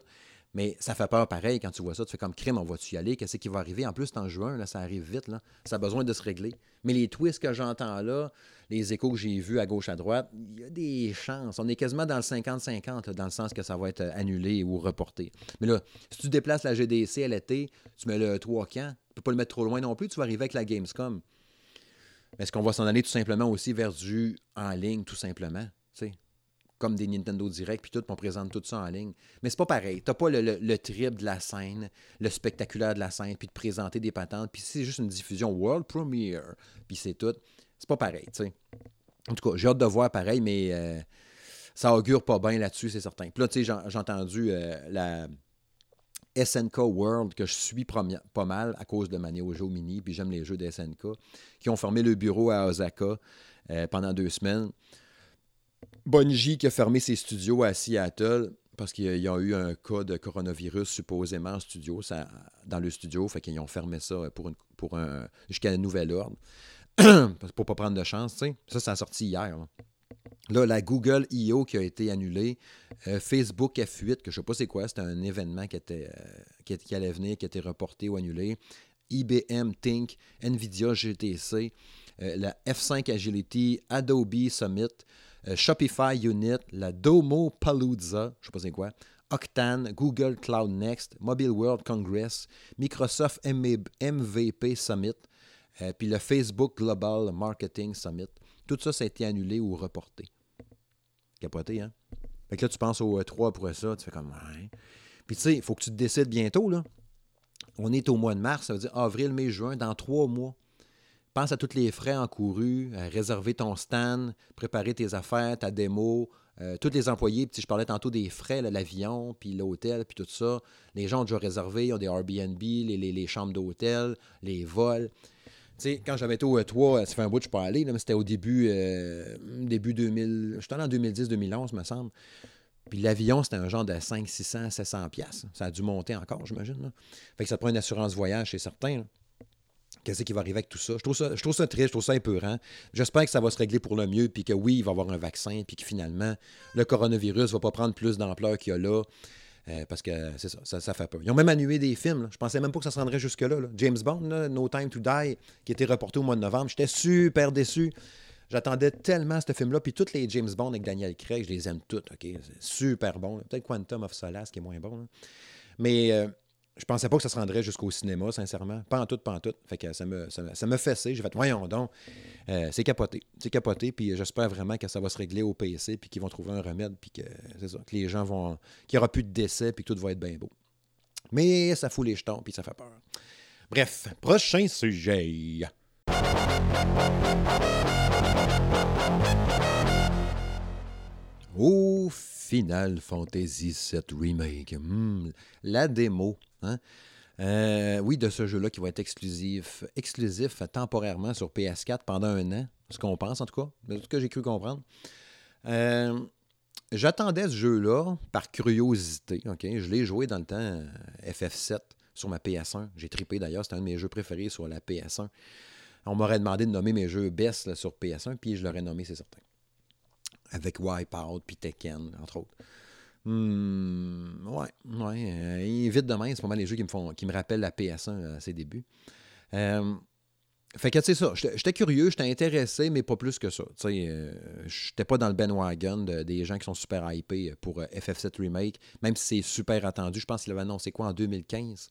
A: Mais ça fait peur pareil quand tu vois ça. Tu fais comme crime, on va-tu y aller? Qu'est-ce qui va arriver? En plus, en juin, là, ça arrive vite. Là. Ça a besoin de se régler. Mais les twists que j'entends là, les échos que j'ai vus à gauche, à droite, il y a des chances. On est quasiment dans le 50-50, dans le sens que ça va être annulé ou reporté. Mais là, si tu déplaces la GDC à l'été, tu mets le 3 camp, tu peux pas le mettre trop loin non plus, tu vas arriver avec la Gamescom. Est-ce qu'on va s'en aller tout simplement aussi vers du en ligne, tout simplement? comme des Nintendo Direct, puis tout, on présente tout ça en ligne. Mais c'est pas pareil. T'as pas le, le, trip de la scène, le spectaculaire de la scène, puis de présenter des patentes, puis c'est juste une diffusion World Premiere, puis c'est tout. C'est pas pareil, tu sais. En tout cas, j'ai hâte de voir pareil, mais euh, ça augure pas bien là-dessus, c'est certain. Puis là, tu sais, j'ai entendu euh, la SNK World, que je suis pas mal à cause de ma Neo Mini, puis j'aime les jeux de SNK, qui ont formé le bureau à Osaka euh, pendant deux semaines. Bungie qui a fermé ses studios à Seattle parce qu'il y a eu un cas de coronavirus supposément en studio, ça, dans le studio, fait qu'ils ont fermé ça pour, pour un, jusqu'à un nouvel ordre. Pour pas prendre de chance, tu sais. Ça, a sorti hier. Là. la Google I.O. qui a été annulée, euh, Facebook F8, que je sais pas c'est quoi, c'était un événement qui, était, euh, qui, allait venir, qui a été reporté ou annulé. IBM Think, Nvidia GTC, euh, la F5 Agility, Adobe Summit, Shopify Unit, la Domo Palooza, je ne sais pas c'est quoi, Octane, Google Cloud Next, Mobile World Congress, Microsoft MVP Summit, euh, puis le Facebook Global Marketing Summit. Tout ça, ça a été annulé ou reporté. Capoté, hein? Fait que là, tu penses au E3 pour ça, tu fais comme, Puis tu sais, il faut que tu te décides bientôt, là. On est au mois de mars, ça veut dire avril, mai, juin, dans trois mois. Pense à tous les frais encourus, à réserver ton stand, préparer tes affaires, ta démo, euh, tous les employés. Puis, je parlais tantôt des frais, l'avion, puis l'hôtel, puis tout ça. Les gens ont déjà réservé, ils ont des Airbnb, les, les, chambres d'hôtel, les vols. Sais, quand j'avais été au E3, ça fait un bout que je suis pas allé, mais c'était au début, euh, début 2000. Je suis allé en 2010-2011, me semble. Puis l'avion, c'était un genre de 5, 600, 700 pièces. Ça a dû monter encore, j'imagine. Fait que ça te prend une assurance voyage, c'est certain. là. Qu'est-ce qui va arriver avec tout ça? Je trouve ça, je trouve ça triste, je trouve ça épeurant. J'espère que ça va se régler pour le mieux, puis que oui, il va y avoir un vaccin, puis que finalement, le coronavirus va pas prendre plus d'ampleur qu'il y a là. Euh, parce que c'est ça, ça, fait peur. Ils ont même annulé des films. Je pensais même pas que ça se rendrait jusque-là. là. James Bond, No Time to Die, qui était reporté au mois de novembre. J'étais super déçu. J'attendais tellement ce film-là. Puis tous les James Bond avec Daniel Craig, je les aime toutes. ok? C'est super bon. Peut-être Quantum of Solace qui est moins bon. Mais euh, je pensais pas que ça se rendrait jusqu'au cinéma, sincèrement. Pas en tout, pas en tout. Fait que ça me, ça ça me fessait. J'ai fait, voyons donc, euh, c'est capoté. C'est capoté, puis j'espère vraiment que ça va se régler au PC, puis qu'ils vont trouver un remède, puis que, ça, que les gens vont... qu'il n'y aura plus de décès, puis que tout va être bien beau. Mais ça fout les jetons, puis ça fait peur. Bref, prochain sujet. Au Final Fantasy VII Remake. Hmm, la démo. hein. Euh, oui, de ce jeu-là qui va être exclusif, exclusif temporairement sur PS4 pendant un an. Ce qu'on pense, en tout cas. C'est ce que j'ai cru comprendre. Euh, J'attendais ce jeu-là par curiosité. Je l'ai joué dans le temps euh, FF7 sur ma PS1. J'ai trippé d'ailleurs. C'était un de mes jeux préférés sur la PS1. On m'aurait demandé de nommer mes jeux best sur PS1, puis je l'aurais nommé, c'est certain. Avec Wipeout, puis Tekken, entre autres. Hmm, ouais, ouais. euh, vite demain, c'est pas mal les jeux qui me font qui me rappellent la PS1 à ses débuts. Euh, fait que, sais, ça, j'étais curieux, j'étais intéressé, mais pas plus que ça. Tu sais, euh, j'étais pas dans le bandwagon de- des gens qui sont super hypés pour euh, FF7 Remake, même si c'est super attendu. Je pense qu'il avait annoncé quoi en 2015.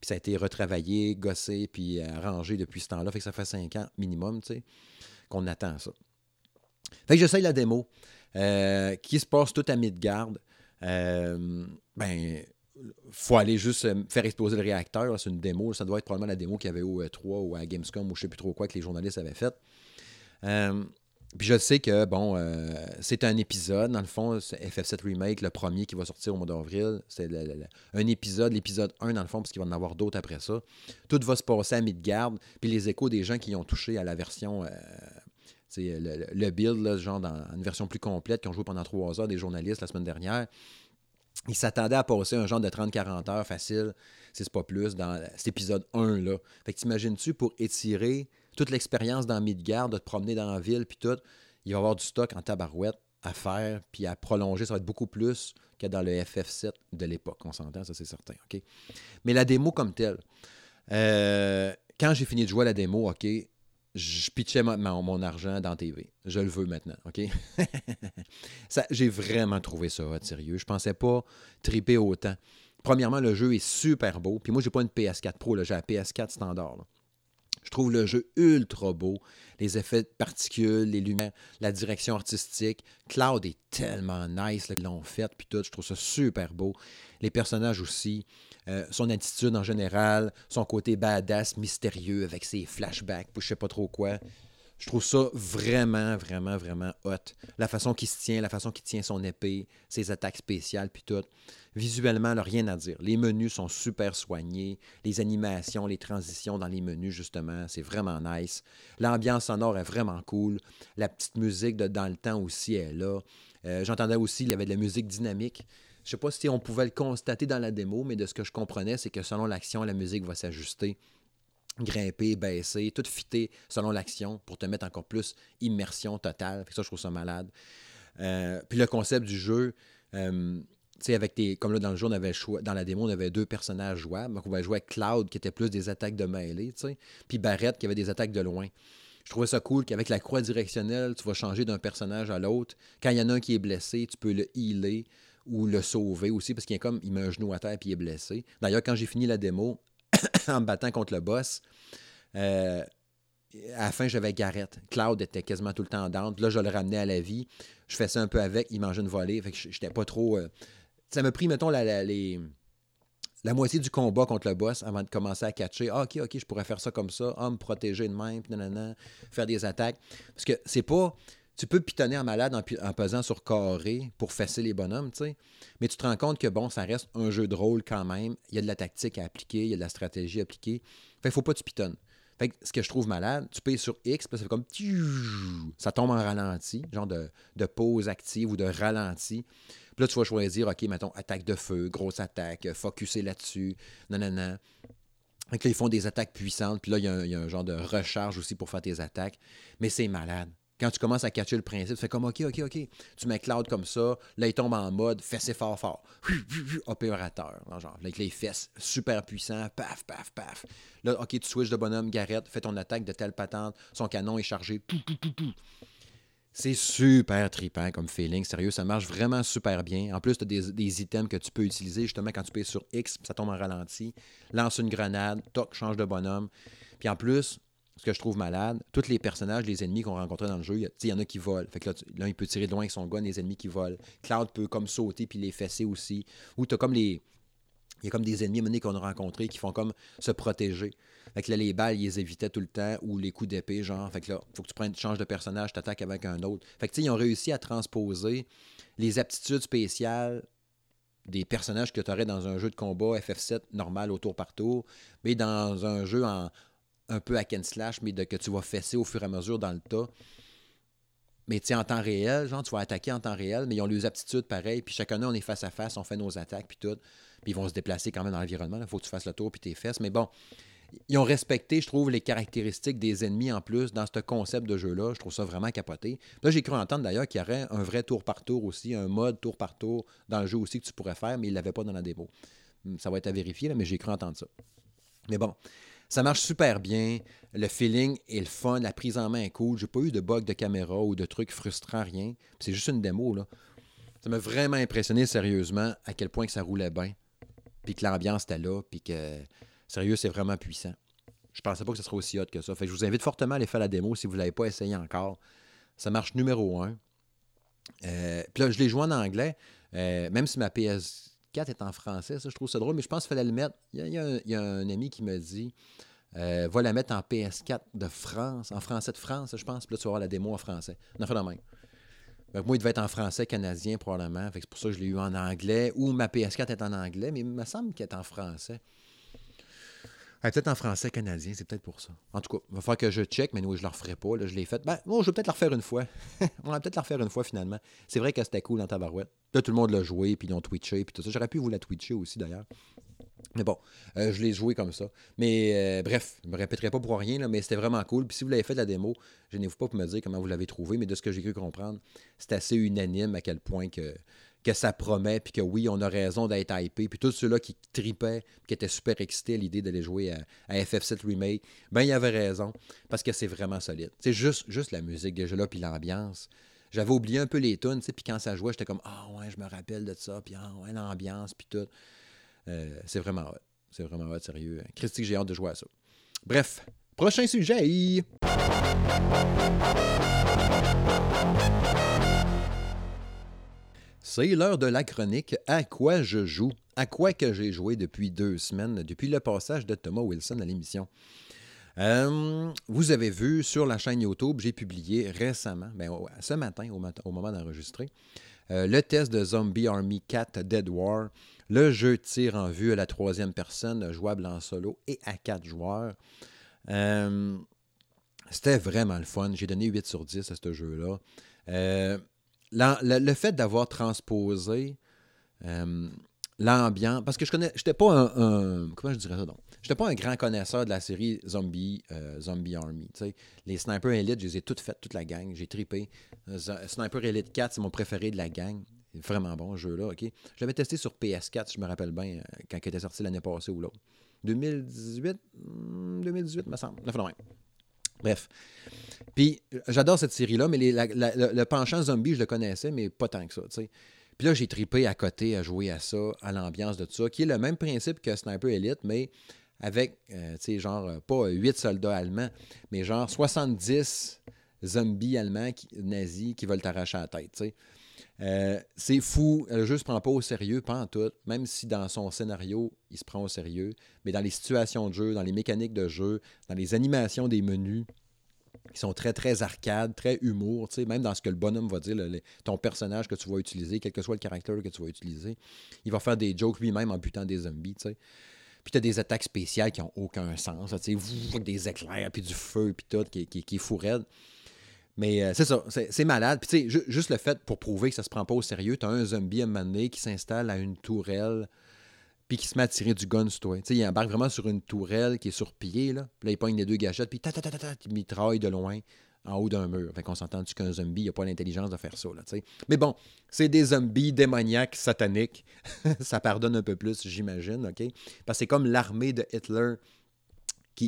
A: Puis ça a été retravaillé, gossé, puis arrangé depuis ce temps-là. Fait que ça fait 5 ans minimum, tu sais, qu'on attend ça. Fait que j'essaye la démo, euh, qui se passe tout à Midgard. Euh, ben, faut aller juste euh, faire exploser le réacteur. C'est une démo. Ça doit être probablement la démo qu'il y avait au E3 ou à Gamescom ou je sais plus trop quoi que les journalistes avaient fait. Euh, puis je sais que, bon, euh, c'est un épisode, dans le fond, c'est FF7 Remake, le premier qui va sortir au mois d'avril. C'est un épisode, l'épisode 1, dans le fond, parce qu'il va en avoir d'autres après ça. Tout va se passer à Midgard. Puis les échos des gens qui ont touché à la version, euh, le, le- build, genre dans une version plus complète, qui ont joué pendant trois heures, des journalistes la semaine dernière, ils s'attendaient à passer un genre de 30-40 heures facile, si c'est pas plus, dans cet épisode 1-là. Fait que t'imagines-tu, pour étirer toute l'expérience dans Midgard, de te promener dans la ville, puis tout, il va y avoir du stock en tabarouette à faire, puis à prolonger, ça va être beaucoup plus que dans le FF7 de l'époque, on s'entend, ça c'est certain, OK? Mais la démo comme telle, euh, quand j'ai fini de jouer la démo, OK, je pitchais mon, argent dans TV. Je le veux maintenant, OK? (laughs) J'ai vraiment trouvé ça sérieux. Je pensais pas triper autant. Premièrement, le jeu est super beau. Puis moi, j'ai pas une PS4 Pro, j'ai la PS4 standard. Je trouve le jeu ultra beau. Les effets de particules, les lumières, la direction artistique. Cloud est tellement nice là, qu'ils l'ont fait. Puis tout, je trouve ça super beau. Les personnages aussi. Euh, son attitude en général. Son côté badass, mystérieux, avec ses flashbacks, je sais pas trop quoi. Je trouve ça vraiment, vraiment, vraiment hot. La façon qu'il se tient, la façon qu'il tient son épée, ses attaques spéciales, puis tout. Visuellement, rien à dire. Les menus sont super soignés. Les animations, les transitions dans les menus, justement, c'est vraiment nice. L'ambiance sonore est vraiment cool. La petite musique de dans le temps aussi est là. Euh, J'entendais aussi, il y avait de la musique dynamique. Je sais pas si on pouvait le constater dans la démo, mais de ce que je comprenais, c'est que selon l'action, la musique va s'ajuster grimper, baisser, tout fitter selon l'action pour te mettre encore plus immersion totale. Fait que ça, je trouve ça malade. Euh, puis le concept du jeu, euh, avec tes. Comme là, dans le jeu, dans la démo, on avait deux personnages jouables. Donc, on va jouer avec Cloud, qui était plus des attaques de mêlée. Puis Barrett, qui avait des attaques de loin. Je trouvais ça cool qu'avec la croix directionnelle, tu vas changer d'un personnage à l'autre. Quand il y en a un qui est blessé, tu peux le healer ou le sauver aussi, parce qu'il est comme, il met un genou à terre et il est blessé. D'ailleurs, quand j'ai fini la démo, (coughs) en me battant contre le boss, euh, à la fin, j'avais Garrett. Cloud était quasiment tout le temps down. Puis là, je le ramenais à la vie. Je fais ça un peu avec. Il mangeait une volée. Fait que j'étais pas trop. euh, Ça m'a pris, mettons, la, la- la moitié du combat contre le boss avant de commencer à catcher. Ah, ok, ok, je pourrais faire ça comme ça. Ah, me protéger de même, puis nanana, faire des attaques. Parce que c'est pas. Peux pitonner en malade en, pesant sur carré pour fesser les bonhommes, tu sais. Mais tu te rends compte que, bon, ça reste un jeu de rôle quand même. Il y a de la tactique à appliquer, il y a de la stratégie à appliquer. Fait qu'il faut pas que tu pitonnes. Fait que ce que je trouve malade, tu payes sur X, puis ça fait comme ça tombe en ralenti, genre de, de pause active ou de ralenti. Puis là, tu vas choisir, OK, mettons, attaque de feu, grosse attaque, focuser là-dessus, non, non, non. Donc là, ils font des attaques puissantes, puis là, il y, a un, genre de recharge aussi pour faire tes attaques. Mais c'est malade. Quand tu commences à catcher le principe, tu fais comme OK, OK, OK. Tu mets Cloud comme ça, là, il tombe en mode fessé fort, fort. Opérateur. Genre, avec les fesses super puissants, paf, paf, paf. Là, OK, tu switches de bonhomme, Garrett, fais ton attaque de telle patente, son canon est chargé. C'est super trippant comme feeling. Sérieux, ça marche vraiment super bien. En plus, tu as des, items que tu peux utiliser justement quand tu payes sur X, ça tombe en ralenti. Lance une grenade, toc, change de bonhomme. Puis en plus, ce que je trouve malade, tous les personnages, les ennemis qu'on rencontrait dans le jeu, il y en a qui volent. Fait que là, il peut tirer loin avec son gun, les ennemis qui volent. Cloud peut comme sauter puis les fesser aussi. Ou tu as comme les. Il y a comme des ennemis qu'on a rencontrés qui font comme se protéger. Fait là, les balles, ils les évitaient tout le temps, ou les coups d'épée, genre. Fait que là, faut que tu changes de personnage, t'attaques avec un autre. Fait que, tu ils ont réussi à transposer les aptitudes spéciales des personnages que tu aurais dans un jeu de combat FF7 normal au tour par tour, mais dans un jeu en, un peu hack and slash, mais de, que tu vas fesser au fur et à mesure dans le tas. Mais tu en temps réel, genre, tu vas attaquer en temps réel, mais ils ont les aptitudes pareilles, puis chacun on est face à face, on fait nos attaques, puis tout. Puis ils vont se déplacer quand même dans l'environnement. Il faut que tu fasses le tour, puis tes fesses. Mais bon, ils ont respecté, je trouve, les caractéristiques des ennemis en plus dans ce concept de jeu-là. Je trouve ça vraiment capoté. Là, j'ai cru entendre d'ailleurs qu'il y aurait un vrai tour par tour aussi, un mode tour par tour dans le jeu aussi que tu pourrais faire, mais il ne l'avait pas dans la démo. Ça va être à vérifier, mais j'ai cru entendre ça. Mais bon, ça marche super bien. Le feeling est le fun. La prise en main est cool. J'ai pas eu de bug de caméra ou de trucs frustrants, rien. C'est juste une démo, là. Ça m'a vraiment impressionné sérieusement à quel point ça roulait bien. Puis que l'ambiance était là. Puis que Sérieux, c'est vraiment puissant. Je pensais pas que ce serait aussi hot que ça. Fait je vous invite fortement à aller faire la démo si vous ne l'avez pas essayé encore. Ça marche numéro un. Euh, puis là, je l'ai joué en anglais, euh, même si ma PS4 est en français. Ça, je trouve ça drôle, mais je pense qu'il fallait le mettre. Il y, a, un, ami qui me dit euh, va la mettre en PS4 de France, en français de France, je pense. Puis là, tu vas avoir la démo en français. On a fait même. moi, il devait être en français canadien probablement. c'est pour ça que je l'ai eu en anglais. Ou ma PS4 est en anglais, mais il me semble qu'elle est en français peut-être en français canadien, c'est peut-être pour ça. En tout cas, il va falloir que je check, mais nous, je ne le referai pas. Je l'ai fait. Ben, bon, je vais peut-être le refaire une fois. (laughs) On va peut-être le refaire une fois finalement. C'est vrai que c'était cool dans Tabarouette. Là, tout le monde l'a joué, puis ils l'ont twitché, puis tout ça. J'aurais pu vous la twitcher aussi d'ailleurs. Mais bon, euh, je l'ai joué comme ça. Mais euh, bref, je ne me répéterai pas pour rien, mais c'était vraiment cool. Puis si vous l'avez fait de la démo, je n'ai pas pour me dire comment vous l'avez trouvé, mais de ce que j'ai cru comprendre, c'est assez unanime à quel point que que ça promet, puis que oui, on a raison d'être hypé. Puis tous ceux-là qui tripaient, qui étaient super excités à l'idée d'aller jouer à, FF7 Remake, ben il avait raison, parce que c'est vraiment solide. C'est juste, juste la musique déjà là, puis l'ambiance. J'avais oublié un peu les tunes, puis quand ça jouait, j'étais comme Ah ouais, je me rappelle de ça, puis ah ouais, l'ambiance, puis tout. Euh, c'est vraiment hot. C'est vraiment hot, sérieux. Christy, j'ai hâte de jouer à ça. Bref, prochain sujet. C'est l'heure de la chronique À quoi je joue? À quoi que j'ai joué depuis deux semaines, depuis le passage de Thomas Wilson à l'émission. Euh, vous avez vu sur la chaîne YouTube, j'ai publié récemment, ben, ce matin, au, moment d'enregistrer, euh, le test de Zombie Army 4 Dead War. Le jeu tire en vue à la troisième personne, jouable en solo et à quatre joueurs. Euh, c'était vraiment le fun. J'ai donné 8 sur 10 à ce jeu-là le, fait d'avoir transposé euh, l'ambiance, parce que je connais, j'étais pas un, comment je dirais ça donc, j'étais pas un grand connaisseur de la série Zombie, euh, Zombie Army. Les Sniper Elite, je les ai toutes faites, toute la gang, j'ai tripé. Euh, Sniper Elite 4, c'est mon préféré de la gang. Vraiment bon, ce jeu-là, OK? Je l'avais testé sur PS4, je me rappelle bien, quand il était sorti l'année passée ou l'autre. 2018? 2018, me semble. Bref. Puis j'adore cette série-là, mais le penchant zombie, je le connaissais, mais pas tant que ça. Puis là, j'ai tripé à côté à jouer à ça, à l'ambiance de tout ça, qui est le même principe que Sniper Elite, mais avec, euh, tu sais, genre, euh, pas 8 soldats allemands, mais genre 70 zombies allemands nazis qui veulent t'arracher la tête, euh, c'est fou, le jeu se prend pas au sérieux, pas en tout, même si dans son scénario, il se prend au sérieux, mais dans les situations de jeu, dans les mécaniques de jeu, dans les animations des menus, qui sont très, très arcade, très humour, même dans ce que le bonhomme va dire, ton personnage que tu vas utiliser, quel que soit le caractère que tu vas utiliser, il va faire des jokes lui-même en butant des zombies. Puis tu as des attaques spéciales qui n'ont aucun sens. Sais, des éclairs, puis du feu, puis tout, qui, qui, qui est fou raide. Mais euh, c'est ça, c'est malade. Puis tu sais, juste le fait pour prouver que ça se prend pas au sérieux, tu as un zombie à un moment donné qui s'installe à une tourelle puis qui se met à tirer du gun sur toi. Tu sais, il embarque vraiment sur une tourelle qui est sur pied, là. Puis là, il pogne les deux gâchettes, puis ta ta ta ta, il mitraille de loin en haut d'un mur. Fait qu'on s'entend-tu qu'un zombie, il n'a pas l'intelligence de faire ça, là, tu sais. Mais bon, c'est des zombies démoniaques, sataniques. (laughs) ça pardonne un peu plus, j'imagine, OK? Parce que c'est comme l'armée de Hitler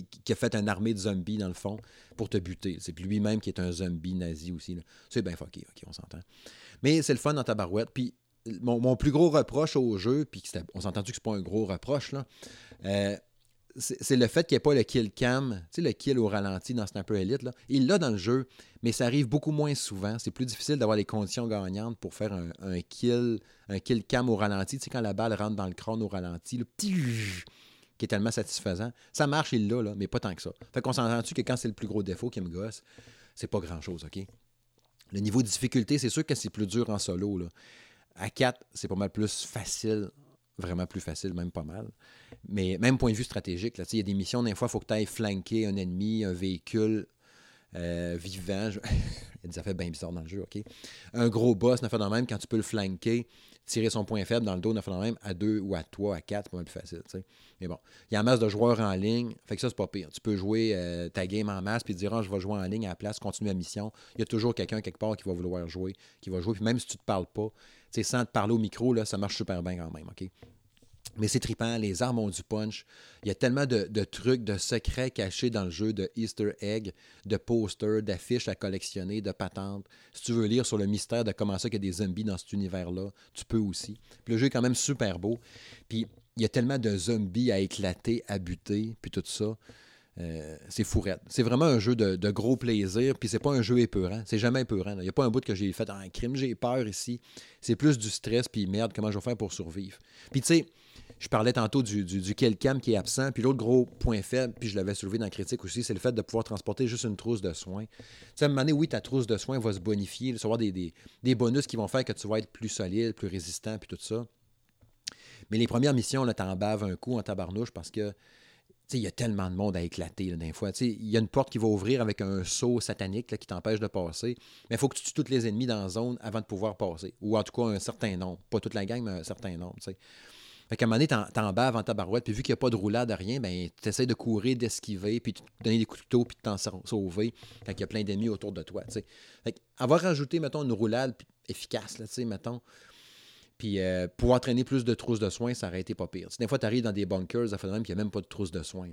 A: qui, a fait une armée de zombies, dans le fond, pour te buter. C'est lui-même qui est un zombie nazi aussi. C'est bien fucké, OK, on s'entend. Mais c'est le fun dans ta barouette. Puis mon, plus gros reproche au jeu, puis on s'est entendu que c'est pas un gros reproche, là, euh, c'est le fait qu'il n'y ait pas le kill cam, tu le kill au ralenti dans Sniper Elite. Il l'a dans le jeu, mais ça arrive beaucoup moins souvent. C'est plus difficile d'avoir les conditions gagnantes pour faire un, kill, un kill cam au ralenti. Tu sais, quand la balle rentre dans le crâne au ralenti, le qui est tellement satisfaisant. Ça marche, il l'a, là, mais pas tant que ça. Fait qu'on s'entend-tu que quand c'est le plus gros défaut qui me gosse, c'est pas grand-chose, OK? Le niveau de difficulté, c'est sûr que c'est plus dur en solo. Là. À 4, c'est pas mal plus facile, vraiment plus facile, même pas mal. Mais même point de vue stratégique, il y a des missions, des fois, il faut que tu ailles flanquer un ennemi, un véhicule euh, vivant. (laughs) il y a des affaires bien bizarres dans le jeu, OK? Un gros boss, n'a fait dans même, quand tu peux le flanquer, tirer son point faible dans le dos, n'a fait dans même, à 2 ou à 3, à 4, c'est pas mal plus facile, Mais bon, il y a un masse de joueurs en ligne, fait que ça, c'est pas pire. Tu peux jouer euh, ta game en masse, puis dire, ah, je vais jouer en ligne à la place, continuer la mission. Il y a toujours quelqu'un quelque part qui va vouloir jouer, qui va jouer, puis même si tu te parles pas, sais, sans te parler au micro, là, ça marche super bien quand même, OK? Mais c'est trippant, les armes ont du punch. Il y a tellement de, trucs, de secrets cachés dans le jeu, de Easter eggs, de posters, d'affiches à collectionner, de patentes. Si tu veux lire sur le mystère de comment ça qu'il y a des zombies dans cet univers-là, tu peux aussi. Puis le jeu est quand même super beau. Puis il y a tellement de zombies à éclater, à buter, puis tout ça. Euh, c'est fourrette. C'est vraiment un jeu de, gros plaisir, puis c'est pas un jeu épeurant. C'est jamais épeurant. Il n'y a pas un bout que j'ai fait en crime, j'ai peur ici. C'est plus du stress, puis merde, comment je vais faire pour survivre? Puis tu sais, je parlais tantôt du, du, du qui est absent, puis l'autre gros point faible, puis je l'avais soulevé dans la critique aussi, c'est le fait de pouvoir transporter juste une trousse de soins. Tu sais, à un moment donné, oui, ta trousse de soins va se bonifier, tu vas avoir des, des, des, bonus qui vont faire que tu vas être plus solide, plus résistant, puis tout ça. Mais les premières missions, là, t'en baves un coup en tabarnouche parce que il y a tellement de monde à éclater là, fois. Il y a une porte qui va ouvrir avec un saut satanique qui t'empêche de passer. Mais il faut que tu tues tous les ennemis dans la zone avant de pouvoir passer. Ou en tout cas un certain nombre. Pas toute la gang, mais un certain nombre. T'sais. Fait qu'à un moment donné, t'en bats avant ta barouette, puis vu qu'il n'y a pas de roulade, de rien, ben, tu essaies de courir, d'esquiver, puis de donner des coups de couteau, puis de t'en sauver quand il y a plein d'ennemis autour de toi. Fait avoir rajouté, mettons, une roulade efficace, là, mettons, puis euh, pouvoir traîner plus de trousses de soins, ça aurait été pas pire. des fois, tu arrives dans des bunkers, ça fait même qu'il n'y a même pas de trousses de soins.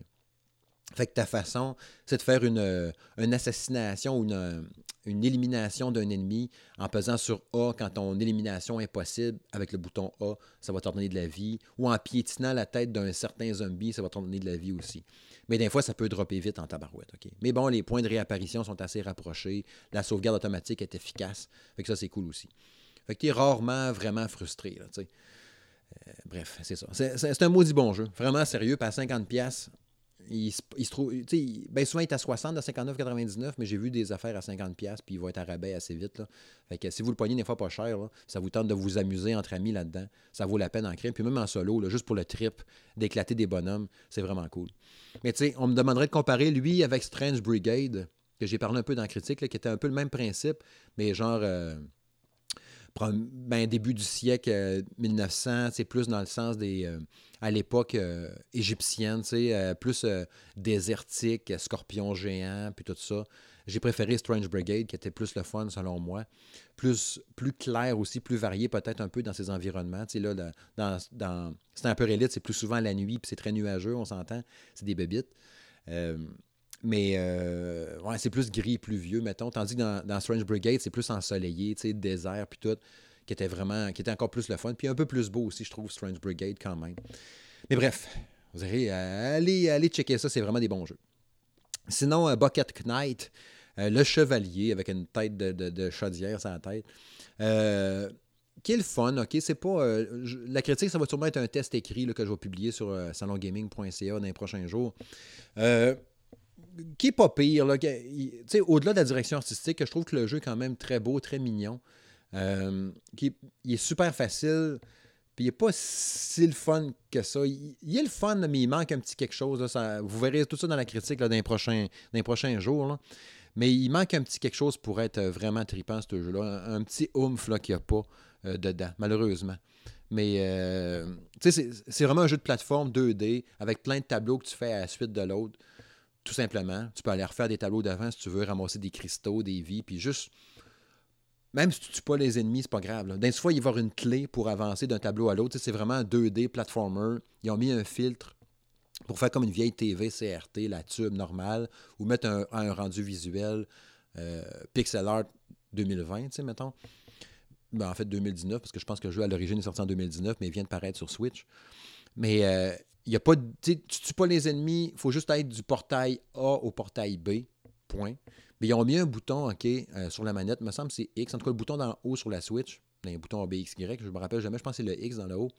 A: Fait que ta façon, c'est de faire une, euh, assassination ou une, euh, une, élimination d'un ennemi en pesant sur A quand ton élimination est possible avec le bouton A, ça va te donner de la vie. Ou en piétinant la tête d'un certain zombie, ça va te donner de la vie aussi. Mais des fois, ça peut dropper vite en tabarouette. Mais bon, les points de réapparition sont assez rapprochés. La sauvegarde automatique est efficace. Fait que ça, c'est cool aussi. Fait que tu es rarement vraiment frustré. Là, euh, bref, c'est ça. C'est un maudit bon jeu. Vraiment sérieux. Puis à 50$, il, il se trouve. Ben souvent, il est à 60, à 59,99, mais j'ai vu des affaires à 50$, puis il va être à rabais assez vite. Là. Fait que si vous le poignez des fois pas cher, ça vous tente de vous amuser entre amis là-dedans. Ça vaut la peine en crime. Puis même en solo, là, juste pour le trip, d'éclater des bonhommes, c'est vraiment cool. Mais tu sais, on me demanderait de comparer lui avec Strange Brigade, que j'ai parlé un peu dans critique, qui était un peu le même principe, mais genre. Euh, ben, début du siècle 1900, euh, c'est plus dans le sens des, euh, à l'époque euh, égyptienne, plus désertique, scorpion géant, puis tout ça. J'ai préféré Strange Brigade, qui était plus le fun selon moi. Plus, plus clair aussi, plus varié peut-être un peu dans ses environnements. là, dans, dans c'est un peu élite, c'est plus souvent la nuit, puis c'est très nuageux, on s'entend. C'est des bébites. Mais euh, ouais, c'est plus gris, plus vieux, mettons. Tandis que dans, Strange Brigade, c'est plus ensoleillé, désert, puis tout, qui était vraiment, qui était encore plus le fun. Puis un peu plus beau aussi, je trouve, Strange Brigade quand même. Mais bref, vous allez, aller checker ça, c'est vraiment des bons jeux. Sinon, euh, Bucket Knight, euh, le chevalier avec une tête de, de, chaudière sur la tête. le fun, OK? C'est pas. la critique, ça va sûrement être un test écrit que je vais publier sur salongaming.ca dans les prochains jours qui est pas pire. au-delà de la direction artistique, je trouve que le jeu est quand même très beau, très mignon. Euh, qui, il est super facile. Puis il n'est pas si le fun que ça. Il, est le fun, mais il manque un petit quelque chose. vous verrez tout ça dans la critique dans, les prochains, jours. Mais il manque un petit quelque chose pour être vraiment trippant, ce jeu-là. Un, petit oomph qu'il n'y a pas euh, dedans, malheureusement. Mais euh, c'est vraiment un jeu de plateforme 2D avec plein de tableaux que tu fais à la suite de l'autre. Tout simplement. Tu peux aller refaire des tableaux d'avant si tu veux, ramasser des cristaux, des vies, puis juste. Même si tu ne tues pas les ennemis, c'est pas grave. D'un fois, il va y avoir une clé pour avancer d'un tableau à l'autre. C'est vraiment un 2D platformer. Ils ont mis un filtre pour faire comme une vieille TV CRT, la tube normale, ou mettre un, rendu visuel euh, pixel art 2020, tu sais, mettons. Ben, en fait, 2019, parce que je pense que le jeu à l'origine est sorti en 2019, mais il vient de paraître sur Switch. Mais euh, y a pas tu ne tues pas les ennemis, il faut juste être du portail A au portail B, point. Mais ils ont mis un bouton, euh, sur la manette, me semble c'est X, en tout cas le bouton d'en haut sur la Switch, il y a un bouton Y, je me rappelle jamais, je pense que c'est le X dans le haut.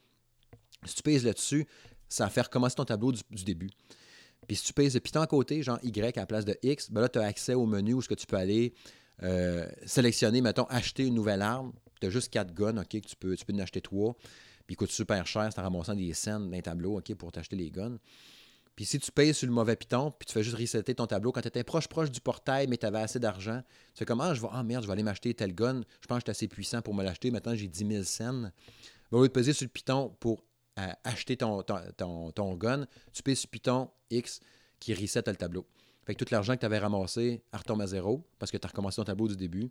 A: Si tu pèses là-dessus, ça va faire commencer ton tableau du, début. Puis si tu pèses le piton à côté, genre Y à la place de X, ben là, tu as accès au menu où ce que tu peux aller euh, sélectionner, mettons, acheter une nouvelle arme. Tu as juste quatre guns, OK, que tu peux, tu peux en acheter trois. Il coûte super cher, c'est en ramassant des scènes d'un tableau, OK, pour t'acheter les guns. Puis si tu payes sur le mauvais piton, puis tu fais juste resetter ton tableau, quand tu étais proche proche du portail, mais tu avais assez d'argent, tu fais comme Ah, je vais, ah merde, je vais aller m'acheter tel gun. Je pense que je assez puissant pour me l'acheter. Maintenant, j'ai 10 000 scènes. Au lieu de peser sur le piton pour euh, acheter ton, gun, tu payes sur le piton X qui reset le tableau. Fait que tout l'argent que tu avais ramassé, retombe à zéro parce que tu as recommencé ton tableau du début.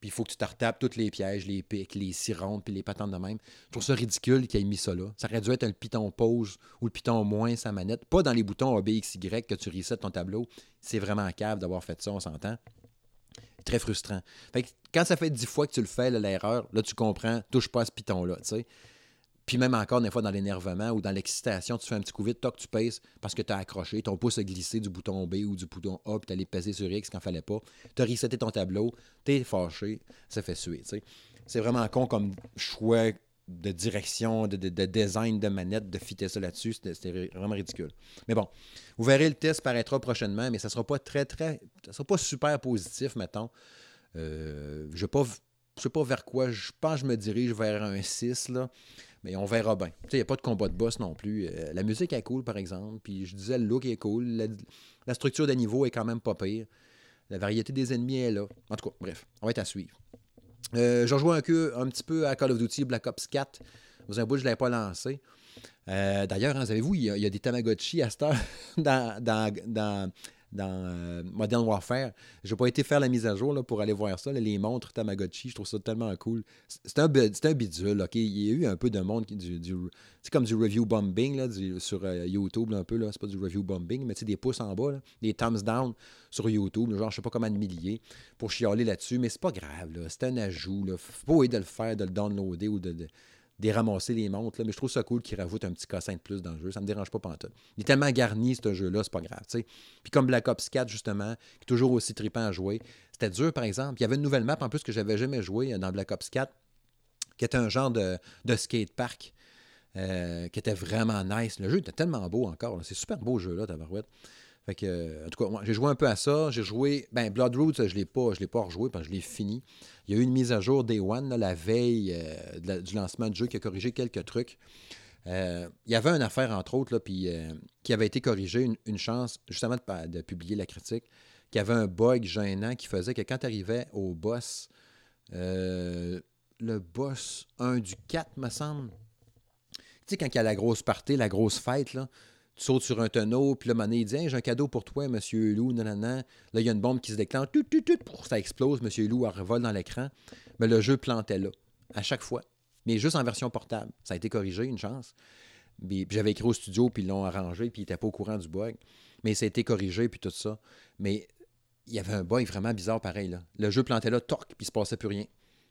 A: Puis il faut que tu te retapes tous les pièges, les pics, les sirondes, puis les patentes de même. Je trouve ça ridicule qu'il ait mis ça là. Ça aurait dû être un piton pause ou le piton moins sa manette. Pas dans les boutons A, B, X, Y que tu resets ton tableau. C'est vraiment cave d'avoir fait ça, on s'entend. Très frustrant. Fait que quand ça fait dix fois que tu le fais, l'erreur, là, tu comprends, touche pas à ce piton-là, tu sais. Puis même encore, des fois, dans l'énervement ou dans l'excitation, tu fais un petit coup vite, toc, tu pèses parce que tu as accroché, ton pouce a glissé du bouton B ou du bouton A, puis tu allé peser sur X quand fallait pas. Tu as reseté ton tableau, tu es fâché, ça fait suer. C'est vraiment con comme choix de direction, de, design de manette, de fitter ça là-dessus. C'était vraiment ridicule. Mais bon, vous verrez, le test paraîtra prochainement, mais ça ne sera pas très, très. Ça sera pas super positif, mettons. Euh, je ne sais, pas vers quoi. Je pense que je me dirige vers un 6, là. Mais on verra bien. Il n'y a pas de combat de boss non plus. Euh, la musique est cool, par exemple. Puis je disais, le look est cool. La, structure des niveaux est quand même pas pire. La variété des ennemis est là. En tout cas, bref, on va être à suivre. Euh, je rejoins un, petit peu à Call of Duty Black Ops 4. Vous un bout, je ne l'avais pas lancé. Euh, d'ailleurs, hein, savez-vous, il y, a, des Tamagotchi à cette heure (laughs) dans euh, Modern Warfare. Je n'ai pas été faire la mise à jour là, pour aller voir ça, les montres Tamagotchi. Je trouve ça tellement cool. C'est un, un, bidule. OK? Il y a eu un peu de monde qui. C'est comme du review bombing là, sur euh, YouTube, un peu. Là. C'est pas du review bombing, mais des pouces en bas, des thumbs down sur YouTube. Genre, je sais pas comment de milliers pour chialer là-dessus, mais c'est pas grave. C'est un ajout. Il faut pas de le faire, de le downloader ou de des ramasser les montres. mais je trouve ça cool qu'ils rajoutent un petit cassin de plus dans le jeu. Ça me dérange pas pantoute. Il est tellement garni, ce jeu-là, c'est pas grave. Puis comme Black Ops 4, justement, qui est toujours aussi trippant à jouer. C'était dur, par exemple. Il y avait une nouvelle map, en plus, que j'avais jamais joué euh, dans Black Ops 4, qui était un genre de, de skate park. Euh, qui était vraiment nice. Le jeu était tellement beau encore. C'est super beau le jeu-là, Tabarouette. Fait que, en tout cas, j'ai joué un peu à ça. J'ai joué. Ben, Blood Roots, je ne l'ai pas, l'ai pas rejoué parce que je l'ai fini. Il y a eu une mise à jour Day One, la veille euh, du lancement du jeu, qui a corrigé quelques trucs. Euh, il y avait une affaire, entre autres, là, puis, euh, qui avait été corrigée, une, chance, justement, de, publier la critique, qui avait un bug gênant qui faisait que quand tu arrivais au boss, le boss 1 du 4, me semble, tu sais, quand il y a la grosse partie, la grosse fête, là, tu sautes sur un tonneau, puis là, il dit J'ai un cadeau pour toi, monsieur Loup. Là, il y a une bombe qui se déclenche, tout, tout, tout, ça explose, monsieur Loup revole dans l'écran. Mais le jeu plantait là, à chaque fois. Mais juste en version portable. Ça a été corrigé, une chance. Puis j'avais écrit au studio, puis ils l'ont arrangé, puis ils n'étaient pas au courant du bug. Mais ça a été corrigé, puis tout ça. Mais il y avait un bug vraiment bizarre pareil. Là. Le jeu plantait là, toc, puis il se passait plus rien.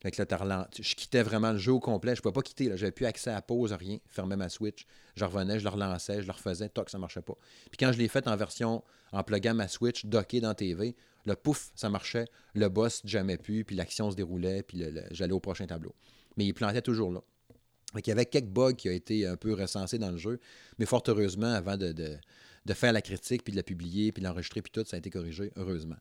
A: Je quittais vraiment le jeu au complet. Je ne pouvais pas quitter. J'avais plus accès à pause, rien. Fermais ma Switch. Je revenais, je le relançais, je le refaisais. Toc, ça ne marchait pas. Puis quand je l'ai fait en version, en pluguant ma Switch, docké dans TV, le pouf, ça marchait. Le boss jamais pu, puis l'action se déroulait, puis j'allais au prochain tableau. Mais il plantait toujours là. il y avait quelques bugs qui ont été un peu recensés dans le jeu. Mais fort heureusement, avant de faire la critique, puis de la publier, puis de l'enregistrer, puis tout, ça a été corrigé, heureusement.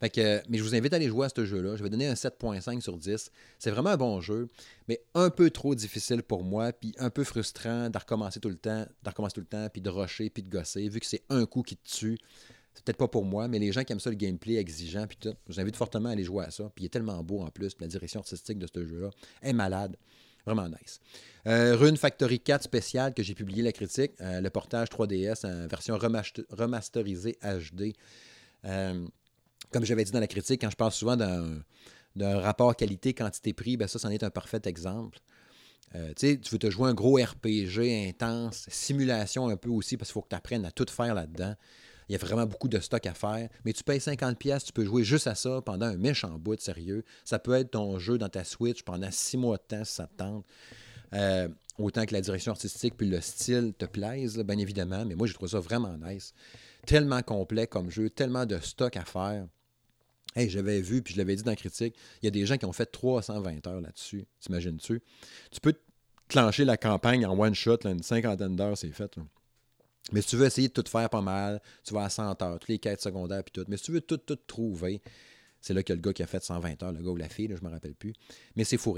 A: Que, mais je vous invite à aller jouer à ce jeu-là. Je vais donner un 7.5 sur 10. C'est vraiment un bon jeu, mais un peu trop difficile pour moi, puis un peu frustrant de recommencer tout le temps, de recommencer tout le temps, puis de rusher, puis de gosser, vu que c'est un coup qui te tue. C'est peut-être pas pour moi, mais les gens qui aiment ça, le gameplay exigeant, puis tout, je vous invite fortement à aller jouer à ça. Puis il est tellement beau en plus, la direction artistique de ce jeu-là est malade. Vraiment nice. Euh, Rune Factory 4 spécial que j'ai publié la critique. Euh, le portage 3DS en version remasterisée HD. Euh, comme j'avais dit dans la critique, quand je parle souvent d'un, rapport qualité-quantité-prix, ben ça, c'en est un parfait exemple. tu veux te jouer un gros RPG intense, simulation un peu aussi, parce qu'il faut que tu apprennes à tout faire là-dedans. Il y a vraiment beaucoup de stock à faire. Mais tu payes 50$, tu peux jouer juste à ça pendant un méchant bout de sérieux. Ça peut être ton jeu dans ta Switch pendant six mois de temps si ça te tente. Euh, autant que la direction artistique puis le style te plaisent, bien évidemment. Mais moi, je trouve ça vraiment nice. Tellement complet comme jeu, tellement de stock à faire. Hey, j'avais vu, puis je l'avais dit dans la critique, il y a des gens qui ont fait 320 heures là-dessus. T'imagines-tu? Tu peux clencher la campagne en one shot, une cinquantaine d'heures, c'est fait. Mais si tu veux essayer de tout faire pas mal, tu vas à 100 heures, toutes les quêtes secondaires puis tout. Mais si tu veux tout, tout trouver, c'est là que le gars qui a fait 120 heures, le gars ou la fille, je ne me rappelle plus. Mais c'est fou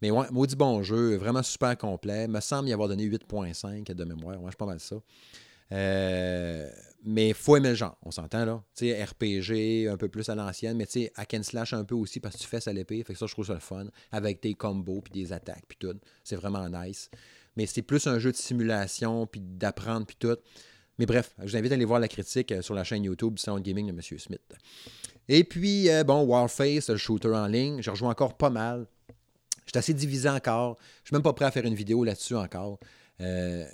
A: Mais ouais, maudit bon jeu, vraiment super complet. Me semble y avoir donné 8.5 de mémoire. Moi, je pas mal ça. Euh, mais faut aimer le on s'entend là. Tu sais, RPG, un peu plus à l'ancienne, mais tu sais, hack slash un peu aussi parce que tu fais à l'épée. Fait que ça, je trouve ça le fun. Avec des combos puis des attaques puis tout. C'est vraiment nice mais c'est plus un jeu de simulation, puis d'apprendre, puis tout. Mais bref, je vous invite à aller voir la critique euh, sur la chaîne YouTube Sound Gaming de M. Smith. Et puis, euh, bon, Warface, le shooter en ligne, je rejoue encore pas mal. Je suis assez divisé encore. Je suis même pas prêt à faire une vidéo là-dessus encore. Euh,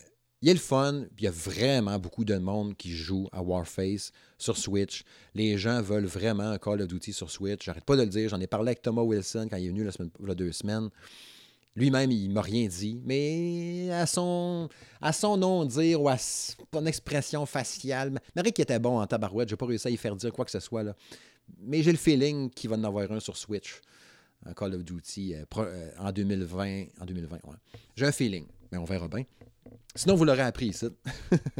A: il y a le fun, puis il y a vraiment beaucoup de monde qui joue à Warface sur Switch. Les gens veulent vraiment un Call of Duty sur Switch. J'arrête pas de le dire. J'en ai parlé avec Thomas Wilson quand il est venu la semaine, il y a deux semaines. Lui-même, il ne m'a rien dit, mais à son, à son nom dire ou à son expression faciale, Marie qui était bon en tabarouette, je n'ai pas réussi à y faire dire quoi que ce soit. Là. Mais j'ai le feeling qu'il va en avoir un sur Switch, Call of Duty, euh, euh, en 2020. En 2020 ouais. J'ai un feeling, mais on verra bien. Sinon, vous l'aurez appris ici.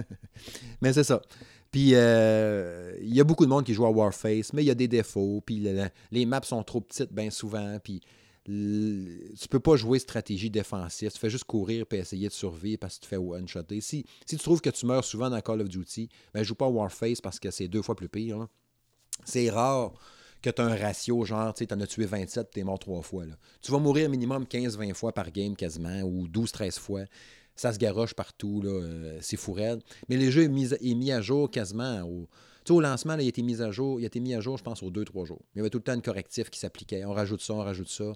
A: (laughs) mais c'est ça. Puis, euh, il y a beaucoup de monde qui joue à Warface, mais il y a des défauts. Puis, les maps sont trop petites bien souvent. Puis, tu peux pas jouer stratégie défensive. Tu fais juste courir et essayer de survivre parce que tu fais one-shotter. Si, si tu trouves que tu meurs souvent dans Call of Duty, ben joue pas Warface parce que c'est deux fois plus pire. C'est rare que tu as un ratio, genre, tu en as tué 27 tu es mort trois fois. Là. Tu vas mourir minimum 15-20 fois par game quasiment, ou 12-13 fois. Ça se garoche partout, euh, c'est fou Mais le jeu est mis, est mis à jour quasiment au, au lancement, il a été mis à jour, il a été mis à jour, je pense, aux 2-3 jours. Il y avait tout le temps un correctif qui s'appliquait. On rajoute ça, on rajoute ça.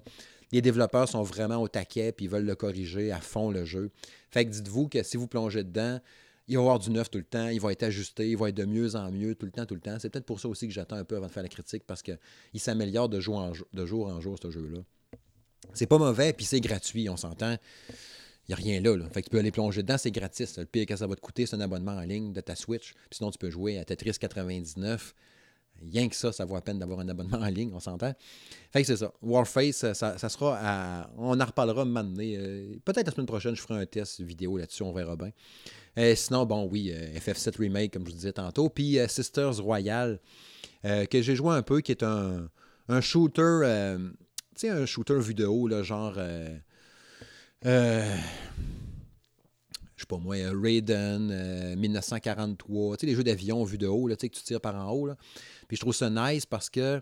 A: Les développeurs sont vraiment au taquet, puis ils veulent le corriger à fond le jeu. Fait que dites-vous que si vous plongez dedans, il va y avoir du neuf tout le temps, il va être ajusté, il va être de mieux en mieux tout le temps, tout le temps. C'est peut-être pour ça aussi que j'attends un peu avant de faire la critique, parce qu'il s'améliore de, jour en, de jour en jour, ce jeu-là. C'est pas mauvais, puis c'est gratuit, on s'entend n'y a rien là, Fait que tu peux aller plonger dedans, c'est gratis. Le pire que ça va te coûter, c'est un abonnement en ligne de ta Switch. Puis sinon, tu peux jouer à Tetris 99. Rien que ça, ça vaut la peine d'avoir un abonnement en ligne, on s'entend. Fait que c'est ça. Warface, ça, sera à. On en reparlera maintenant. Euh, peut-être la semaine prochaine, je ferai un test vidéo là-dessus, on verra bien. Euh, sinon, bon, oui, euh, FF7 Remake, comme je vous disais tantôt. Puis Sisters Royal, que j'ai joué un peu, qui est un, un shooter. tu sais, un shooter vidéo, là, genre euh, je sais pas moi, Raiden, 1943, euh, tu sais, les jeux d'avion vus de haut, là, tu sais, que tu tires par en haut. Là. Puis je trouve ça nice parce que.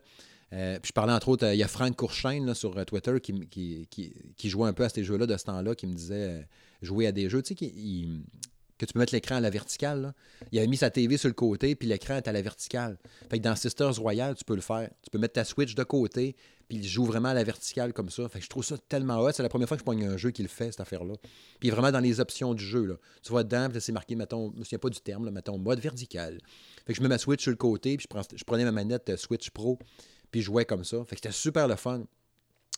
A: Euh, puis je parlais entre autres, il y a Frank Courchaine sur Twitter qui, jouait un peu à ces jeux-là de ce temps-là, qui me disait jouer à des jeux, tu sais, qui, que tu peux mettre l'écran à la verticale. Il a mis sa TV sur le côté, puis l'écran est à la verticale. Fait que dans Sisters Royal, tu peux le faire. Tu peux mettre ta Switch de côté, puis il joue vraiment à la verticale comme ça. Fait que je trouve ça tellement hot. C'est la première fois que je pogne un jeu qui le fait, cette affaire-là. Puis vraiment dans les options du jeu. Là. Tu vois dedans, c'est marqué, mettons, je me souviens pas du terme, là, mettons, mode vertical. Fait que je mets ma Switch sur le côté, puis je, prenais ma manette euh, Switch Pro, puis je jouais comme ça. Fait que c'était super le fun.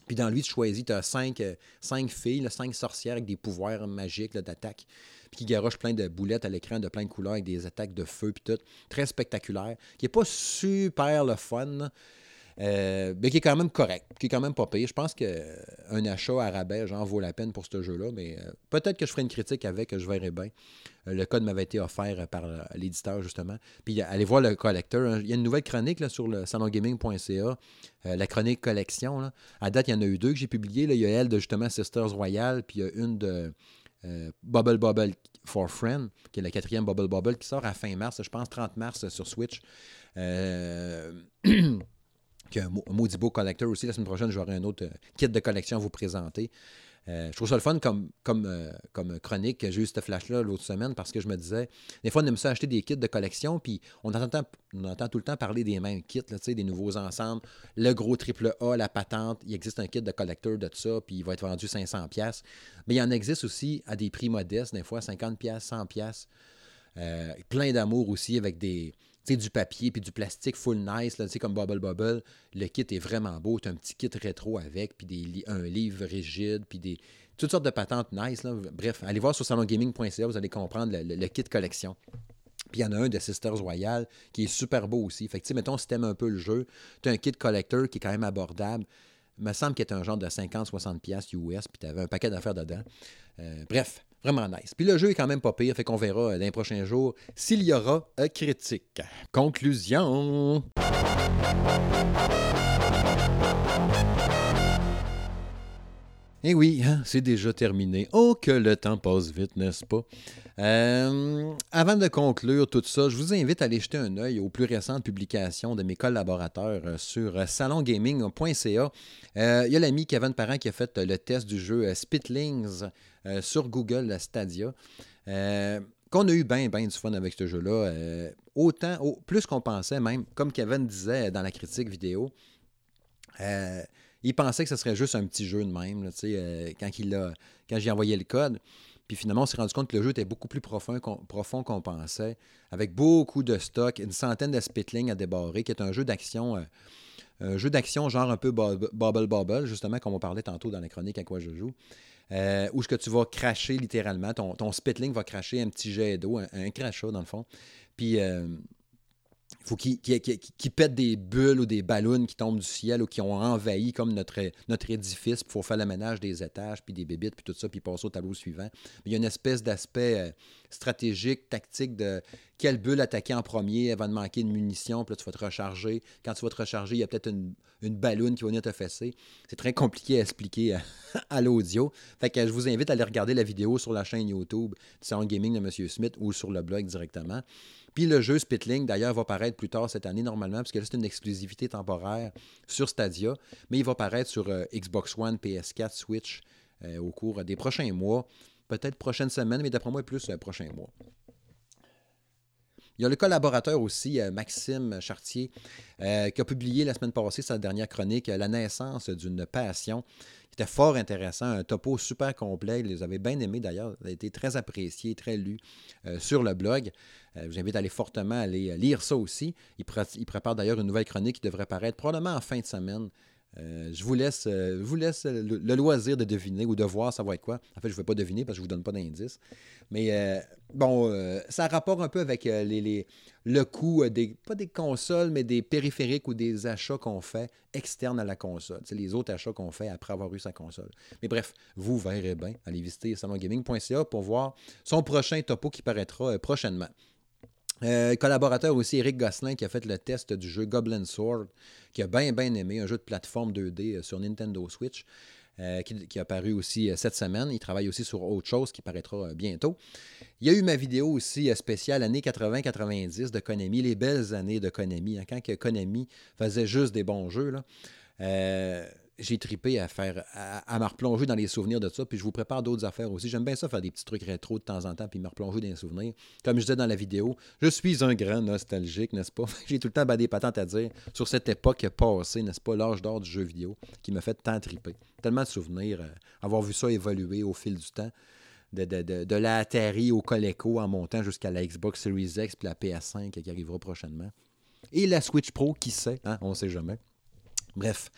A: Puis dans lui, tu choisis, tu as cinq, euh, cinq filles, cinq sorcières avec des pouvoirs magiques d'attaque qui garoche plein de boulettes à l'écran de plein de couleurs avec des attaques de feu, puis tout. Très spectaculaire, qui n'est pas super le fun. Euh, mais qui est quand même correct, qui est quand même pas payé. Je pense qu'un achat à rabais, genre, vaut la peine pour ce jeu-là, mais euh, peut-être que je ferai une critique avec, je verrai bien. Euh, le code m'avait été offert par l'éditeur, justement. Puis allez voir le collector. Hein. Il y a une nouvelle chronique là, sur le salongaming.ca, la chronique collection. À date, il y en a eu deux que j'ai publiées. Il y a elle de justement Sisters Royal, puis il y a une de Bubble Bubble for Friend, qui est la quatrième Bubble Bubble, qui sort à fin mars, je pense 30 mars sur Switch. (clears throat) un maudit beau collector aussi. La semaine prochaine, j'aurai un autre euh, kit de collection à vous présenter. Euh, je trouve ça le fun comme, comme, euh, comme chronique. J'ai eu cette flash-là l'autre semaine parce que je me disais, des fois, on aime ça acheter des kits de collection, puis on entend, tout le temps parler des mêmes kits, des nouveaux ensembles. Le gros triple A, la patente, il existe un kit de collector de ça, puis il va être vendu 500$. Mais il en existe aussi à des prix modestes, des fois 50$, 100$. plein d'amour aussi avec des, du papier puis du plastique full nice, là, comme Bubble Bubble. Le kit est vraiment beau. Tu as un petit kit rétro avec, puis un livre rigide, puis des, toutes sortes de patentes nice. Là. Bref, allez voir sur salongaming.ca, vous allez comprendre le, kit collection. Puis il y en a un de Sisters Royal qui est super beau aussi. Fait que, mettons, si t'aimes un peu le jeu, tu as un kit collector qui est quand même abordable. Il me semble qu'il est un genre de 50-60$ US, puis tu avais un paquet d'affaires dedans. Euh, bref, Vraiment nice. Puis le jeu est quand même pas pire, fait qu'on verra euh, dans les prochains jours s'il y aura un critique. Conclusion. Et eh oui, hein, c'est déjà terminé. Oh, que le temps passe vite, n'est-ce pas? Euh, avant de conclure tout ça, je vous invite à aller jeter un œil aux plus récentes publications de mes collaborateurs euh, sur salongaming.ca. Il y a l'ami Kevin Parent qui a fait le test du jeu Spitlings euh, sur Google Stadia. Euh, qu'on a eu bien, bien du fun avec ce jeu-là. Euh, autant, plus qu'on pensait, même, comme Kevin disait dans la critique vidéo, il pensait que ce serait juste un petit jeu de même, quand, il a, quand j'ai envoyé le code. Puis finalement, on s'est rendu compte que le jeu était beaucoup plus profond qu'on, pensait, avec beaucoup de stock, une centaine de spitlings à débarrer, qui est un jeu d'action, un jeu d'action genre un peu Bubble Bubble, justement, comme on parlait tantôt dans la chronique à quoi je joue. Euh, où est-ce que tu vas cracher littéralement, ton, ton spitling va cracher un petit jet d'eau, un, crachat dans le fond. Puis faut qu'il pète des bulles ou des ballons qui tombent du ciel ou qui ont envahi comme notre, notre édifice. Il faut faire le ménage des étages, puis des bébites, puis tout ça, puis passer au tableau suivant. il y a une espèce d'aspect euh, stratégique, tactique de quelle bulle attaquer en premier avant de manquer de munitions, puis là, tu vas te recharger. Quand tu vas te recharger, il y a peut-être une, une ballonne qui va venir te fesser. C'est très compliqué à expliquer (laughs) à, l'audio. Fait que je vous invite à aller regarder la vidéo sur la chaîne YouTube du Sound Gaming de M. Smith ou sur le blog directement. Puis le jeu Spitling, d'ailleurs, va paraître plus tard cette année normalement, parce que là, c'est une exclusivité temporaire sur Stadia, mais il va paraître sur euh, Xbox One, PS4, Switch euh, au cours des prochains mois. Peut-être prochaine semaine, mais d'après moi, plus euh, prochain mois. Il y a le collaborateur aussi, Maxime Chartier, qui a publié la semaine passée sa dernière chronique, La naissance d'une passion. C'était fort intéressant, un topo super complet. Ils les avaient bien aimé d'ailleurs. Il a été très apprécié, très lu euh, sur le blog. Euh, je vous invite à aller fortement aller euh, lire ça aussi. Il, prépare d'ailleurs une nouvelle chronique qui devrait paraître probablement en fin de semaine. je vous laisse, vous laisse le, loisir de deviner ou de voir ça va être quoi. En fait, je ne vais pas deviner parce que je ne vous donne pas d'indice. Mais bon, ça a rapport un peu avec les, le coût des, pas des consoles, mais des périphériques ou des achats qu'on fait externes à la console. C'est les autres achats qu'on fait après avoir eu sa console. Mais bref, vous verrez bien. Allez visiter salongaming.ca pour voir son prochain topo qui paraîtra euh, prochainement. Euh, collaborateur aussi, Eric Gosselin, qui a fait le test du jeu Goblin Sword, qui a bien, bien aimé, un jeu de plateforme 2D euh, sur Nintendo Switch. Euh, qui, a paru aussi euh, cette semaine. Il travaille aussi sur autre chose qui paraîtra euh, bientôt. Il y a eu ma vidéo aussi spéciale années 80-90 de Konami, les belles années de Konami, hein, quand Konami faisait juste des bons jeux. J'ai tripé à faire, à, me replonger dans les souvenirs de ça, puis je vous prépare d'autres affaires aussi. J'aime bien ça, faire des petits trucs rétro de temps en temps, puis me replonger dans les souvenirs. Comme je disais dans la vidéo, je suis un grand nostalgique, n'est-ce pas? (laughs) j'ai tout le temps des patentes à dire sur cette époque passée, n'est-ce pas, l'âge d'or du jeu vidéo, qui m'a fait tant triper. Tellement de souvenirs, euh, avoir vu ça évoluer au fil du temps. De, de, de, de la Atari au Coleco en montant jusqu'à la Xbox Series X puis la PS5 qui arrivera prochainement. Et la Switch Pro, qui sait, hein? on ne sait jamais. Bref,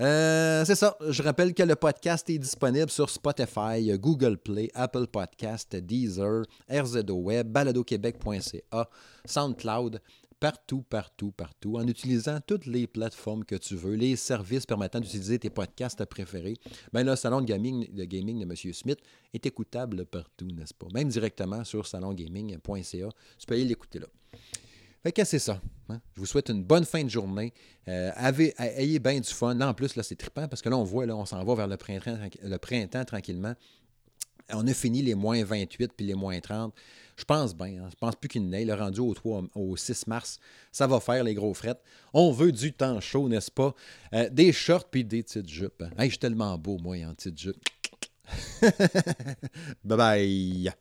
A: euh, c'est ça. Je rappelle que le podcast est disponible sur Spotify, Google Play, Apple Podcast, Deezer, RZO Web, baladoquebec.ca, SoundCloud, partout, partout, partout, en utilisant toutes les plateformes que tu veux, les services permettant d'utiliser tes podcasts préférés. Ben, le salon de gaming, de gaming de M. Smith est écoutable partout, n'est-ce pas? Même directement sur salongaming.ca. Tu peux aller l'écouter là. Fait que c'est ça. Hein. Je vous souhaite une bonne fin de journée. Euh, ayez bien du fun. En plus, là, c'est trippant parce que là, on voit, là, on s'en va vers le printemps, le printemps tranquillement. On a fini les moins 28 puis les moins 30. Je pense bien. Hein. Je pense plus qu'il neige. Le rendu au, 3, au 6 mars, ça va faire les gros frettes. On veut du temps chaud, n'est-ce pas? Euh, des shorts puis des petites jupes. Hein. je suis tellement beau, moi, en petites jupes. (laughs) bye bye.